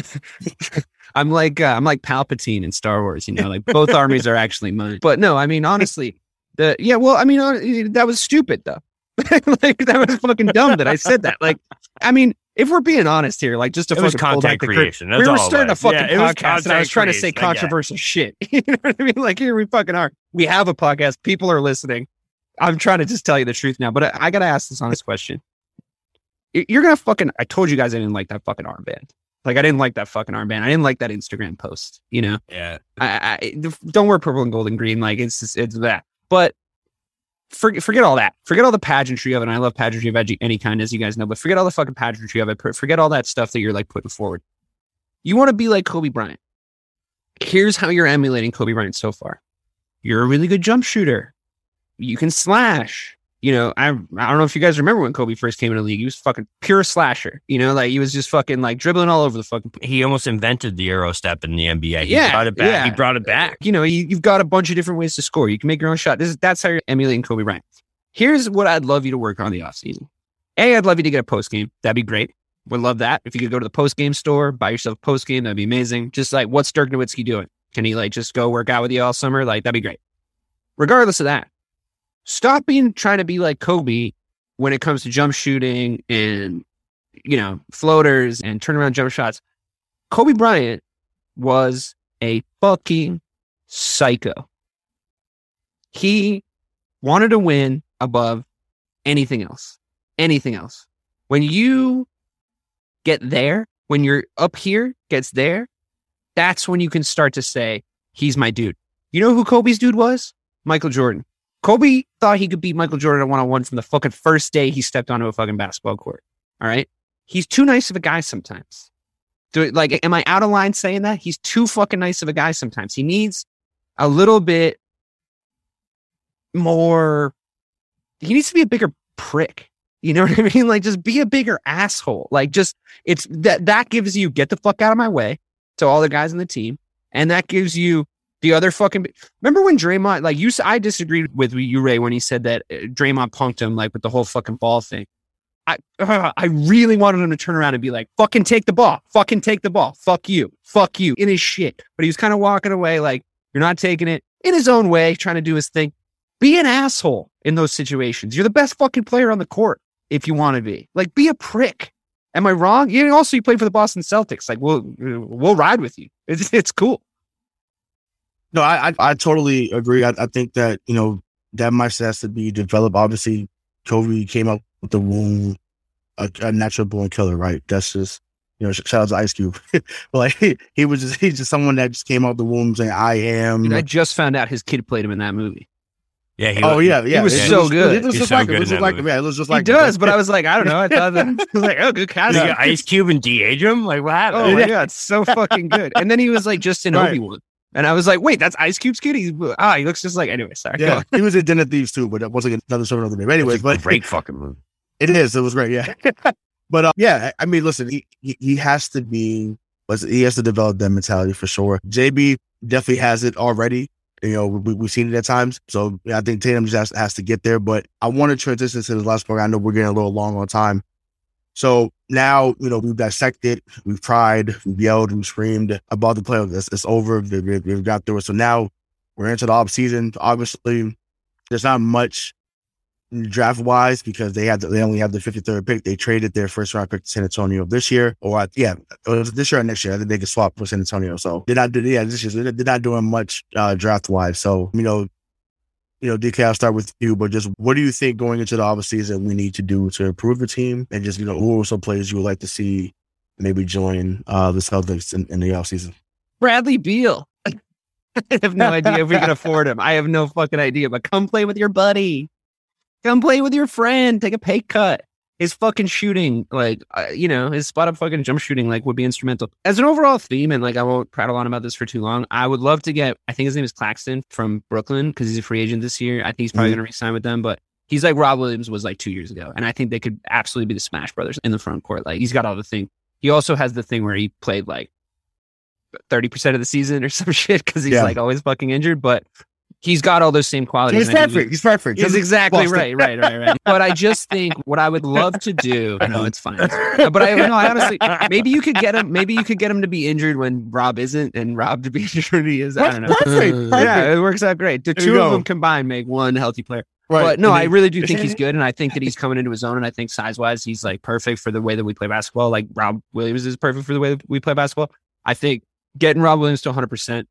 I'm like uh, I'm like Palpatine in Star Wars. You know, like both armies are actually mine. But no, I mean honestly, the yeah. Well, I mean hon- that was stupid though. like that was fucking dumb that I said that. Like, I mean, if we're being honest here, like just to It fucking content cur- creation. That's we were starting a fucking Yeah, podcast, and I was trying to say controversial shit. you know what I mean? Like here we fucking are. We have a podcast. People are listening. I'm trying to just tell you the truth now, but I, I got to ask this honest question. You're gonna fucking. I told you guys I didn't like that fucking armband. Like I didn't like that fucking armband. I didn't like that Instagram post. You know, Yeah. I, I don't wear purple and gold and green. Like it's just, it's that. But forget forget all that. Forget all the pageantry of it. And I love pageantry of any, any kind, as you guys know. But forget all the fucking pageantry of it. Forget all that stuff that you're like putting forward. You want to be like Kobe Bryant. Here's how you're emulating Kobe Bryant so far. You're a really good jump shooter. You can slash. You know, I I don't know if you guys remember when Kobe first came in the league. He was fucking pure slasher. You know, like he was just fucking like dribbling all over the fucking He almost invented the Euro step in the NBA. He Yeah, brought it back. yeah. He brought it back. you know, you, you've got a bunch of different ways to score. You can make your own shot. This is that's how you're emulating Kobe Bryant. Here's what I'd love you to work on the offseason. A, I'd love you to get a post game. That'd be great. Would love that. If you could go to the post game store, buy yourself a post game, that'd be amazing. Just like what's Dirk Nowitzki doing? Can he like just go work out with you all summer? Like that'd be great. Regardless of that, stop being trying to be like Kobe when it comes to jump shooting and you know floaters and turnaround jump shots. Kobe Bryant was a fucking psycho. He wanted to win above anything else. Anything else. When you get there, when you're up here gets there, that's when you can start to say, he's my dude. You know who Kobe's dude was? Michael Jordan. Kobe thought he could beat Michael Jordan one on one from the fucking first day he stepped onto a fucking basketball court. All right. He's too nice of a guy sometimes. Do it like, am I out of line saying that? He's too fucking nice of a guy sometimes. He needs a little bit more. He needs to be a bigger prick. You know what I mean? Like, just be a bigger asshole. Like, just it's that that gives you get the fuck out of my way to all the guys on the team, and that gives you the other fucking. Remember when Draymond, like you, I disagreed with you, Ray, when he said that uh, Draymond punked him, like with the whole fucking ball thing. I, uh, I really wanted him to turn around and be like, fucking take the ball, fucking take the ball, fuck you, fuck you, in his shit. But he was kind of walking away like, you're not taking it in his own way, trying to do his thing. Be an asshole in those situations. You're the best fucking player on the court if you want to be. Like, be a prick. Am I wrong? You also you played for the Boston Celtics. Like, we'll we'll ride with you. It's it's cool. No, I I, I totally agree. I, I think that you know that much has to be developed. Obviously, Kobe came up with the womb, a, a natural born killer, right? That's just you know, shout out to Ice Cube. but like he, he was just he's just someone that just came out the womb saying, "I am." Dude, I just found out his kid played him in that movie. Yeah. He, oh yeah, yeah. was it so was, good. It was just so like good it was just like movie. yeah, it was just He like does, but I was like, I don't know. I thought that I was like, oh, good Did casting. Ice Cube and de-age him? Like what happened? Oh my god, it's so fucking good. And then he was like just in Right. Obi Wan, and I was like, wait, that's Ice Cube's kid. He's ah, he looks just like. Anyway, sorry. yeah, he was in Den of Thieves too, but that wasn't another show another name. Anyways, but great fucking movie. It is. It was great. Yeah. but uh, yeah, I mean, listen, he, he he has to be. He has to develop that mentality for sure. JB definitely has it already. You know, we, we've seen it at times. So I think Tatum just has, has to get there. But I want to transition to the last part. I know we're getting a little long on time. So now, you know, we've dissected, we've tried, we've yelled, we've screamed about the playoffs. It's, it's over. We- we- We've got through it. So now we're into the off season. Obviously, there's not much draft wise because they had the, they only have the 53rd pick. They traded their first round pick to San Antonio this year, or yeah, this year or next year. I think they could swap for San Antonio. So they're not yeah this year they're not doing much uh, draft wise. So you know. You know, DK, I'll start with you, but just what do you think going into the off season we need to do to improve the team, and just you know, who are some players you would like to see maybe join uh, the Celtics in, in the off season? Bradley Beal. I have no idea if we can afford him. I have no fucking idea. But come play with your buddy. Come play with your friend. Take a pay cut. His fucking shooting, like uh, you know, his spot up fucking jump shooting, like would be instrumental as an overall theme. And like I won't prattle on about this for too long. I would love to get. I think his name is Claxton from Brooklyn because he's a free agent this year. I think he's probably Mhm. going to resign with them, but. He's like Rob Williams was like two years ago, and I think they could absolutely be the Smash Brothers in the front court. Like he's got all the thing. He also has the thing where he played like thirty percent of the season or some shit because he's Yeah. like always fucking injured. But he's got all those same qualities. He's I think we- perfect. He's perfect. He's exactly Boston. right, right, right, right. But I just think what I would love to do. I know it's fine. But I no, I honestly, maybe you could get him. Maybe you could get him to be injured when Rob isn't, and Rob to be injured when he is. I don't know. Perfect. Perfect. Yeah, it works out great. The There two of them combined make one healthy player. Right. But no, I really do think he's good, and I think that he's coming into his own. And I think size wise, he's like perfect for the way that we play basketball. Like Rob Williams is perfect for the way that we play basketball. I think getting Rob Williams to 100. percent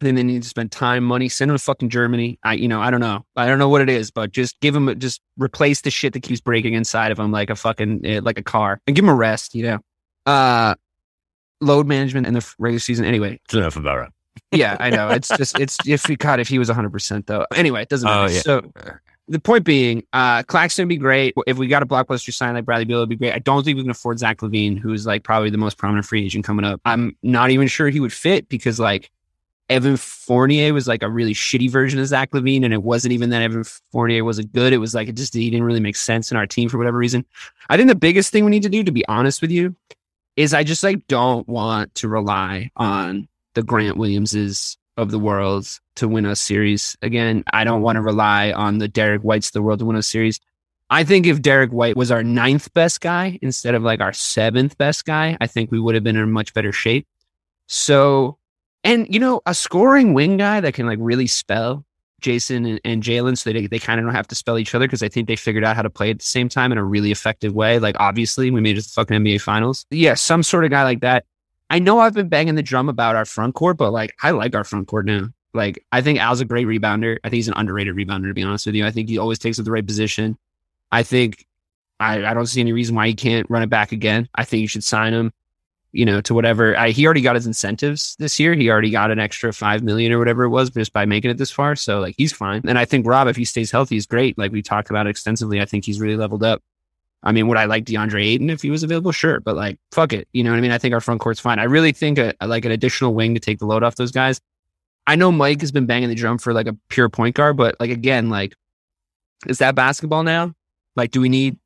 Then they need to spend time, money, send him to fucking Germany. I, you know, I don't know, I don't know what it is, but just give him, just replace the shit that keeps breaking inside of him, like a fucking, eh, like a car, and give him a rest. You know, uh, load management in the regular season. Anyway, It's enough about it. yeah, I know. It's just it's if we God, if he was 100 percent though. Anyway, it doesn't Oh, matter. yeah. So the point being, uh, Claxton would be great. If we got a blockbuster sign like Bradley Beal, it'd be great. I don't think we can afford Zach LaVine, who's like probably the most prominent free agent coming up. I'm not even sure he would fit because like Evan Fournier was like a really shitty version of Zach LaVine, and it wasn't even that Evan Fournier wasn't good. It was like it just he didn't really make sense in our team for whatever reason. I think the biggest thing we need to do, to be honest with you, is I just like don't want to rely on the Grant Williamses of the world to win a series again. I don't want to rely on the Derek Whites of the world to win a series. I think if Derek White was our ninth best guy instead of like our seventh best guy, I think we would have been in much better shape. So, and you know, a scoring wing guy that can like really spell Jayson and, and Jaylen so they, they kind of don't have to spell each other because I think they figured out how to play at the same time in a really effective way. Like, obviously, we made it to the fucking NBA finals. Yeah, some sort of guy like that. I know I've been banging the drum about our front court, but like, I like our front court now. Like, I think Al's a great rebounder. I think he's an underrated rebounder, to be honest with you. I think he always takes it the right position. I think I, I don't see any reason why he can't run it back again. I think you should sign him. You know, to whatever. I, he already got his incentives this year. He already got an extra five million or whatever it was just by making it this far. So like he's fine. And I think Rob, if he stays healthy, is great. Like we talked about extensively. I think he's really leveled up. I mean, would I like DeAndre Ayton if he was available? Sure, but like, fuck it. You know what I mean? I think our front court's fine. I really think a, like an additional wing to take the load off those guys. I know Mike has been banging the drum for like a pure point guard, but like again, like, is that basketball now? Like, do we need,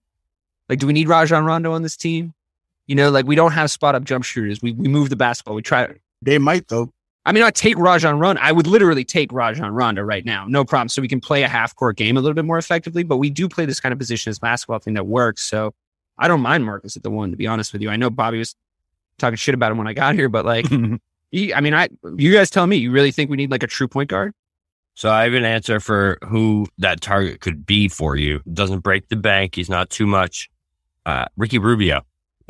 like, do we need Rajon Rondo on this team? You know, like we don't have spot up jump shooters. We we move the basketball. We try. They might though. I mean, I take Rajon Rondo. I would literally take Rajon Rondo right now, no problem. So we can play a half court game a little bit more effectively. But we do play this kind of position as basketball thing that works. So I don't mind Marcus at the one. To be honest with you, I know Bobby was talking shit about him when I got here, but like, he, I mean, I you guys tell me. You really think we need like a true point guard? So I have an answer for who that target could be for you. Doesn't break the bank. He's not too much. Uh, Ricky Rubio.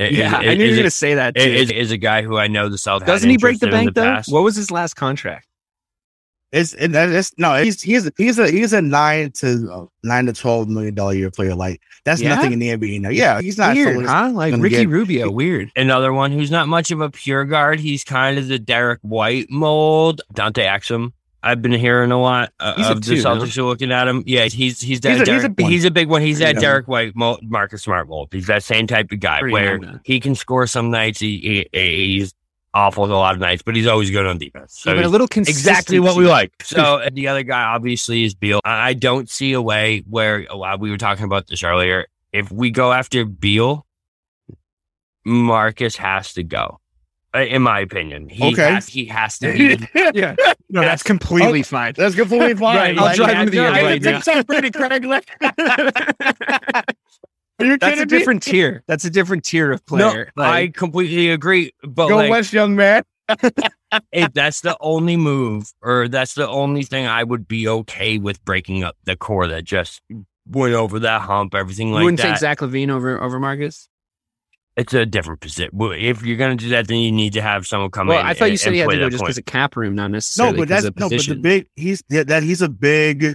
Yeah, I knew you were going to say that. Too. Is, is a guy who I know the South doesn't he break the bank the though? past. What was his last contract? It's, it, it's no, he's he's a, he's a he's a nine to uh, nine to twelve million dollar year player. Like that's Yeah? nothing in the NBA now. Yeah, he's not. weird, huh? Like Ricky get- Rubio, weird. Another one who's not much of a pure guard. He's kind of the Derek White mold. Dante Exum. I've been hearing a lot uh, He's of the two. Celtics are looking at him. Yeah, he's he's that He's a- he's a big he's, one. a big one. He's that Yeah. Derek White Marcus Smart mold. He's that same type of guy Pretty where he can score some nights. He, he he's awful a lot of nights, but he's always good on defense. So Yeah, a little exactly what we like. So and the other guy obviously is Beal. I I don't see a way where uh, we were talking about this earlier. If we go after Beal, Marcus has to go. Uh, In my opinion, he Okay. has, he has to be. Yeah, no, that's completely fine. That's completely fine. Right, I'll like, drive yeah, him to the no, end I right think now. so, Brady Craig. Are you That's kidding a different tier. That's a different tier of No, player. I completely agree. But me? Go like, West, young man. if that's the only move, or that's the only thing I would be okay with breaking up the core that just went over that hump, everything you like wouldn't that. take Zach LaVine over over Marcus. It's a different position. If you're going to do that, then you need to have someone come Well, in. I thought you and- said and he had play to go that just because of cap room, not necessarily. No, but that's of no, but the big he's yeah, that he's a big.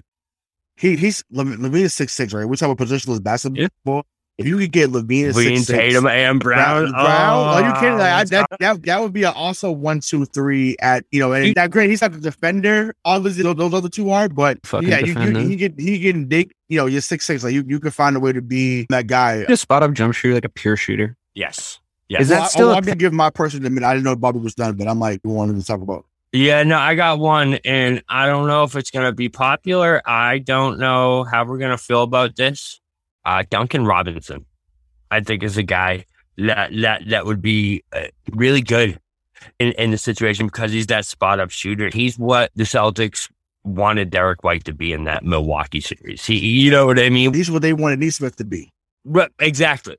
He he's LaVine LaVine is six six right. We're talking about positionless basketball. If you could get LaVine at Between six six, Tatum and Brown. Brown, are you kidding? Like, oh, I, Oh, that, that that would be a, also one two three at you know and You- that great. He's not the defender. Obviously, those, those other two are, but yeah, you, you, defender. he get he getting dig. You know, you're six six. Like you you can find a way to be that guy. just spot up jump shooter like a pure shooter. Yes. Is that Well, I- still a I'm gonna give my personal admit. I didn't know Bobby was done, but I might like wanted to talk about. Yeah, no, I got one, and I don't know if it's going to be popular. I don't know how we're going to feel about this. Uh, Duncan Robinson, I think, is a guy that that, that would be uh, really good in, in the situation because he's that spot up shooter. He's what the Celtics wanted Derek White to be in that Milwaukee series. He, you know what I mean? These are what they wanted Nesmith to be. Right, exactly.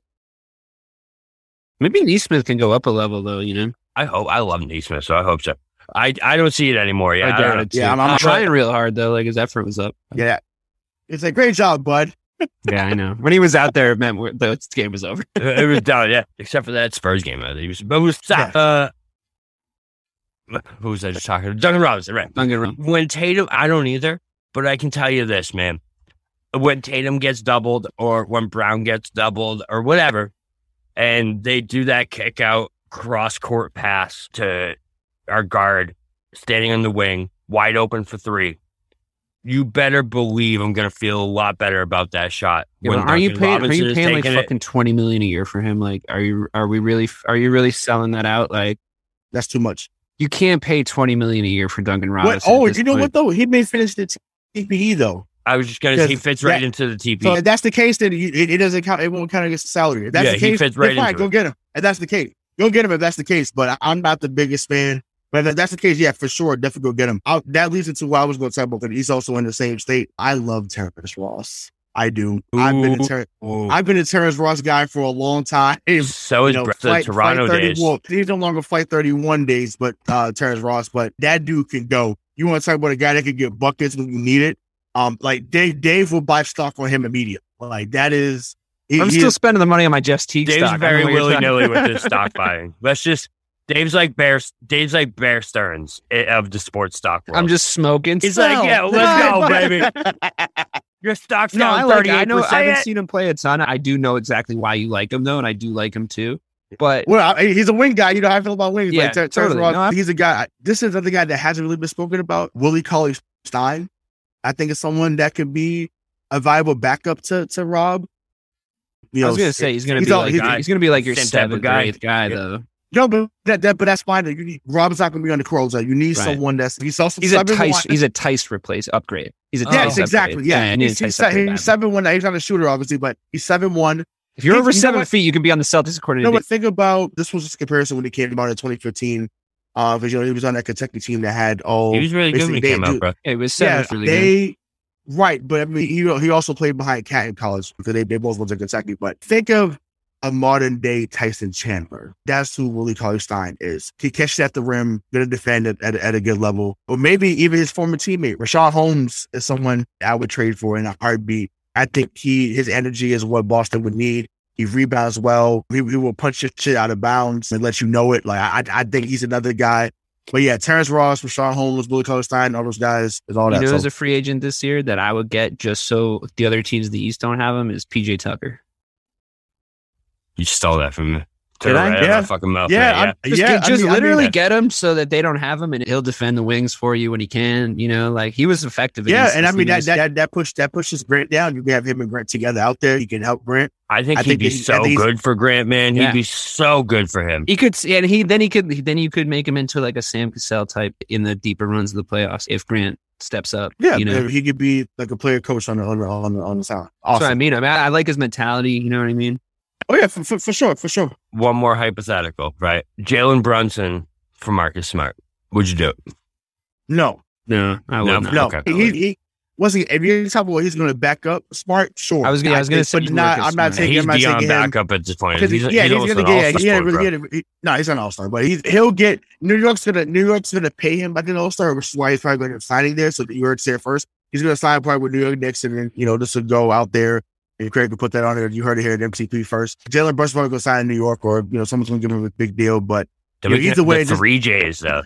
Maybe Nesmith can go up a level though. You know, I hope. I love Nesmith, so I hope so. I, I don't see it anymore. Yeah, I I doubt know. it. Too. Yeah, I'm- I'm, I'm- trying real hard though. Like his effort was up. Yeah, it's a great job, bud. Yeah, I know. When he was out there, it meant the game was over. it was down, yeah. Except for that Spurs game. He was, but it was stop. Uh, who was I just talking to? Duncan Robinson, right? Don't get wrong. When Tatum, I don't either, but I can tell you this, man. When Tatum gets doubled, or when Brown gets doubled, or whatever, and they do that kick out cross court pass to our guard standing on the wing, wide open for three. You better believe I'm going to feel a lot better about that shot. Yeah, when are you paying? Are you paying like taking it. fucking twenty million a year for him? Like, are you? Are we really? Are you really selling that out? Like, That's too much. you can't pay twenty million a year for Duncan What? Robinson. Oh, you know point. what though? He may finish the TPE though. I was just gonna say he fits right that- into the TP. So if that's the case, then you- it, it doesn't count. It won't count against the salary. If that's Yeah, the he case, fits right fine, into go it. get him. If that's the case, go get him. If that's the case, but I, I'm not the biggest fan. But if that's the case, yeah, for sure, definitely go get him. I'll, that leads into what I was going to talk about. He's also in the same state. I love Terrence Ross. I do. I've been a Ter- Ooh. I've been a Terrence Ross guy for a long time. so is You know, Br- the flight- Toronto flight 30 days. Well, he's no longer flight 31 days, but uh Terrence Ross, but that dude can go. You want to talk about a guy that can get buckets when you need it? Um, like Dave, Dave will buy stock on him immediately. Like that is he, I'm he still is- spending the money on my Jeff Teague Dave's stock. I don't very know what you're willy talking- nilly with his stock buying. Let's just Dave's like Bear. Dave's like Bear Stearns eh, of the sports stock world. I'm just smoking. He's like, yeah, let's go, baby. Your stock's No, I down like. thirty I know. I haven't percent. seen him play a ton. I do know exactly why you like him though, and I do like him too. But Well, I, he's a wing guy. You know how I feel about wings. Yeah, like, Ter- totally. Ross, No, he's a guy. This is another guy that hasn't really been spoken about. Willie Cauley Stein. I think it's someone that could be a viable backup to to Rob. You I was gonna say he's gonna he's be all- like he's- he's, gonna be like your same type of seventh guy. eighth guy Yeah. though. No, but that, that but that's fine. You need, Rob's not going to be on the Crows. You need Right. someone that's he's also He's a Theis. He's a Theis replace upgrade. He's a Oh. Theis yes, upgrade. exactly. Yeah, you he's, he's, se- he's seven one. He's not a shooter, obviously, but he's seven one. If you're He- over you know seven feet, you can be on the Celtics according You know to what? Think about this was just a comparison when he came out in 2015. Uh, because you know he was on that Kentucky team that had all. He was really good when he basically came they out, bro. It was seven. yeah, was really good. they right, but I mean he he also played behind Cat in college because they, they both went to Kentucky. But think of a modern day Tyson Chandler. That's who Willie Cauley Stein is. He catches at the rim, gonna defend it at, a- at a good level. Or maybe even his former teammate, Richaun Holmes, is someone I would trade for in a heartbeat. I think he his energy is what Boston would need. He rebounds well. He, he will punch your shit out of bounds and let you know it. Like I, I think he's another guy. But yeah, Terrence Ross, Richaun Holmes, Willie Cauley Stein, all those guys is all you that. know, So- as a free agent this year that I would get just so the other teams in the East don't have him is PJ Tucker. You stole that from me. Did I? Right out of Yeah. my fucking mouth. yeah, man, I'm- Just, yeah, just I mean- I mean literally get him so that they don't have him, and he'll defend the wings for you when he can. You know, like he was effective. Yeah, and I mean that that that, that push that pushes Grant down. You can have him and Grant together out there. He can help Grant. I think I he'd think be he- so good for Grant, man. He'd Yeah. be so good for him. he could, and he then he could then you could make him into like a Sam Cassell type in the deeper runs of the playoffs if Grant steps up. Yeah, you know. he could be like a player coach on the on the on the, on the sound. That's what I mean. I mean, I, I like his mentality. You know what I mean? Oh yeah, for, for, for sure, for sure. One more hypothetical, right? Jalen Brunson for Marcus Smart. Would you do it? No, No, I No, would not. no. Okay. He he was he. If you're talking about he's going to back up Smart, sure. I was gonna- I was gonna say but you not. work I'm not Smart. taking. He's I'm not beyond taking him. backup at this point. He's, yeah, he's, almost gonna get. Yeah, all-star he had, sport, he he, no, he's an all star, but he's he'll get New York's gonna New York's gonna pay him. I think all star, which is why he's probably going to signing there. So New York's there first. He's going to sign probably with New York Knicks, and then you know this will go out there. And Craig can put that on there. You heard it here at MTP first. Jalen Brunson's probably going to sign in New York, or you know someone's going to give him a big deal. But Then Yeah, we can either have way, the just- three J's though.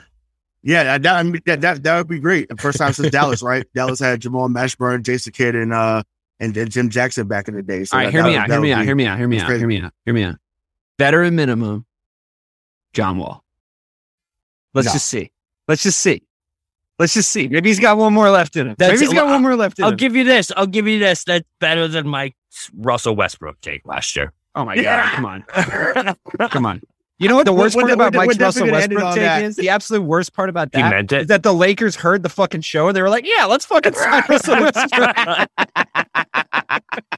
yeah, that that, I mean, that that that would be great. The first time since Dallas, right? Dallas had Jamal Mashburn, Jason Kidd, and uh and, and Jim Jackson back in the day. So All right, that- hear that me would- out. that Hear me would out. be- Hear me out. Hear me it's out. Hear me out. Hear me out. Veteran minimum. John Wall. Let's No. just see. Let's just see. Let's just see. Maybe he's got one more left in him. That's- Maybe he's got well, one more left in him. I'll him. give you this. I'll give you this. That's better than my Russell Westbrook take last year. oh my god! Come on, come on. You know what the worst we're part de- about we're Mike's Russell definitely gonna end it Westbrook on take that. is the absolute worst part about He that meant it. is that the Lakers heard the fucking show and they were like, "Yeah, let's fucking sign Russell Westbrook."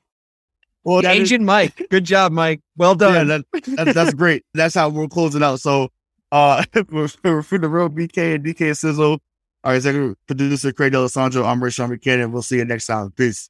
Well, that is- Agent Mike, good job, Mike. Well yeah, done. that, that, that's great. That's how we're closing out. So, uh, we're, we're for the real BK and DK Sizzle, our executive producer Craig D'Alessandro. I'm Rayshawn Buchanan. We'll see you next time. Peace.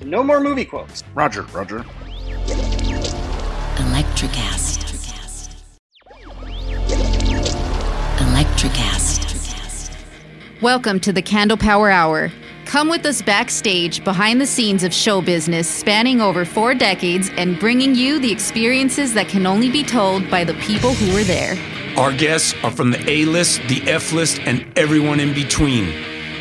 So no more movie quotes. Roger, Roger. Electricast. Electricast. Welcome to the Candle Power Hour. Come with us backstage behind the scenes of show business spanning over four decades and bringing you the experiences that can only be told by the people who were there. Our guests are from the A list, the F list, and everyone in between.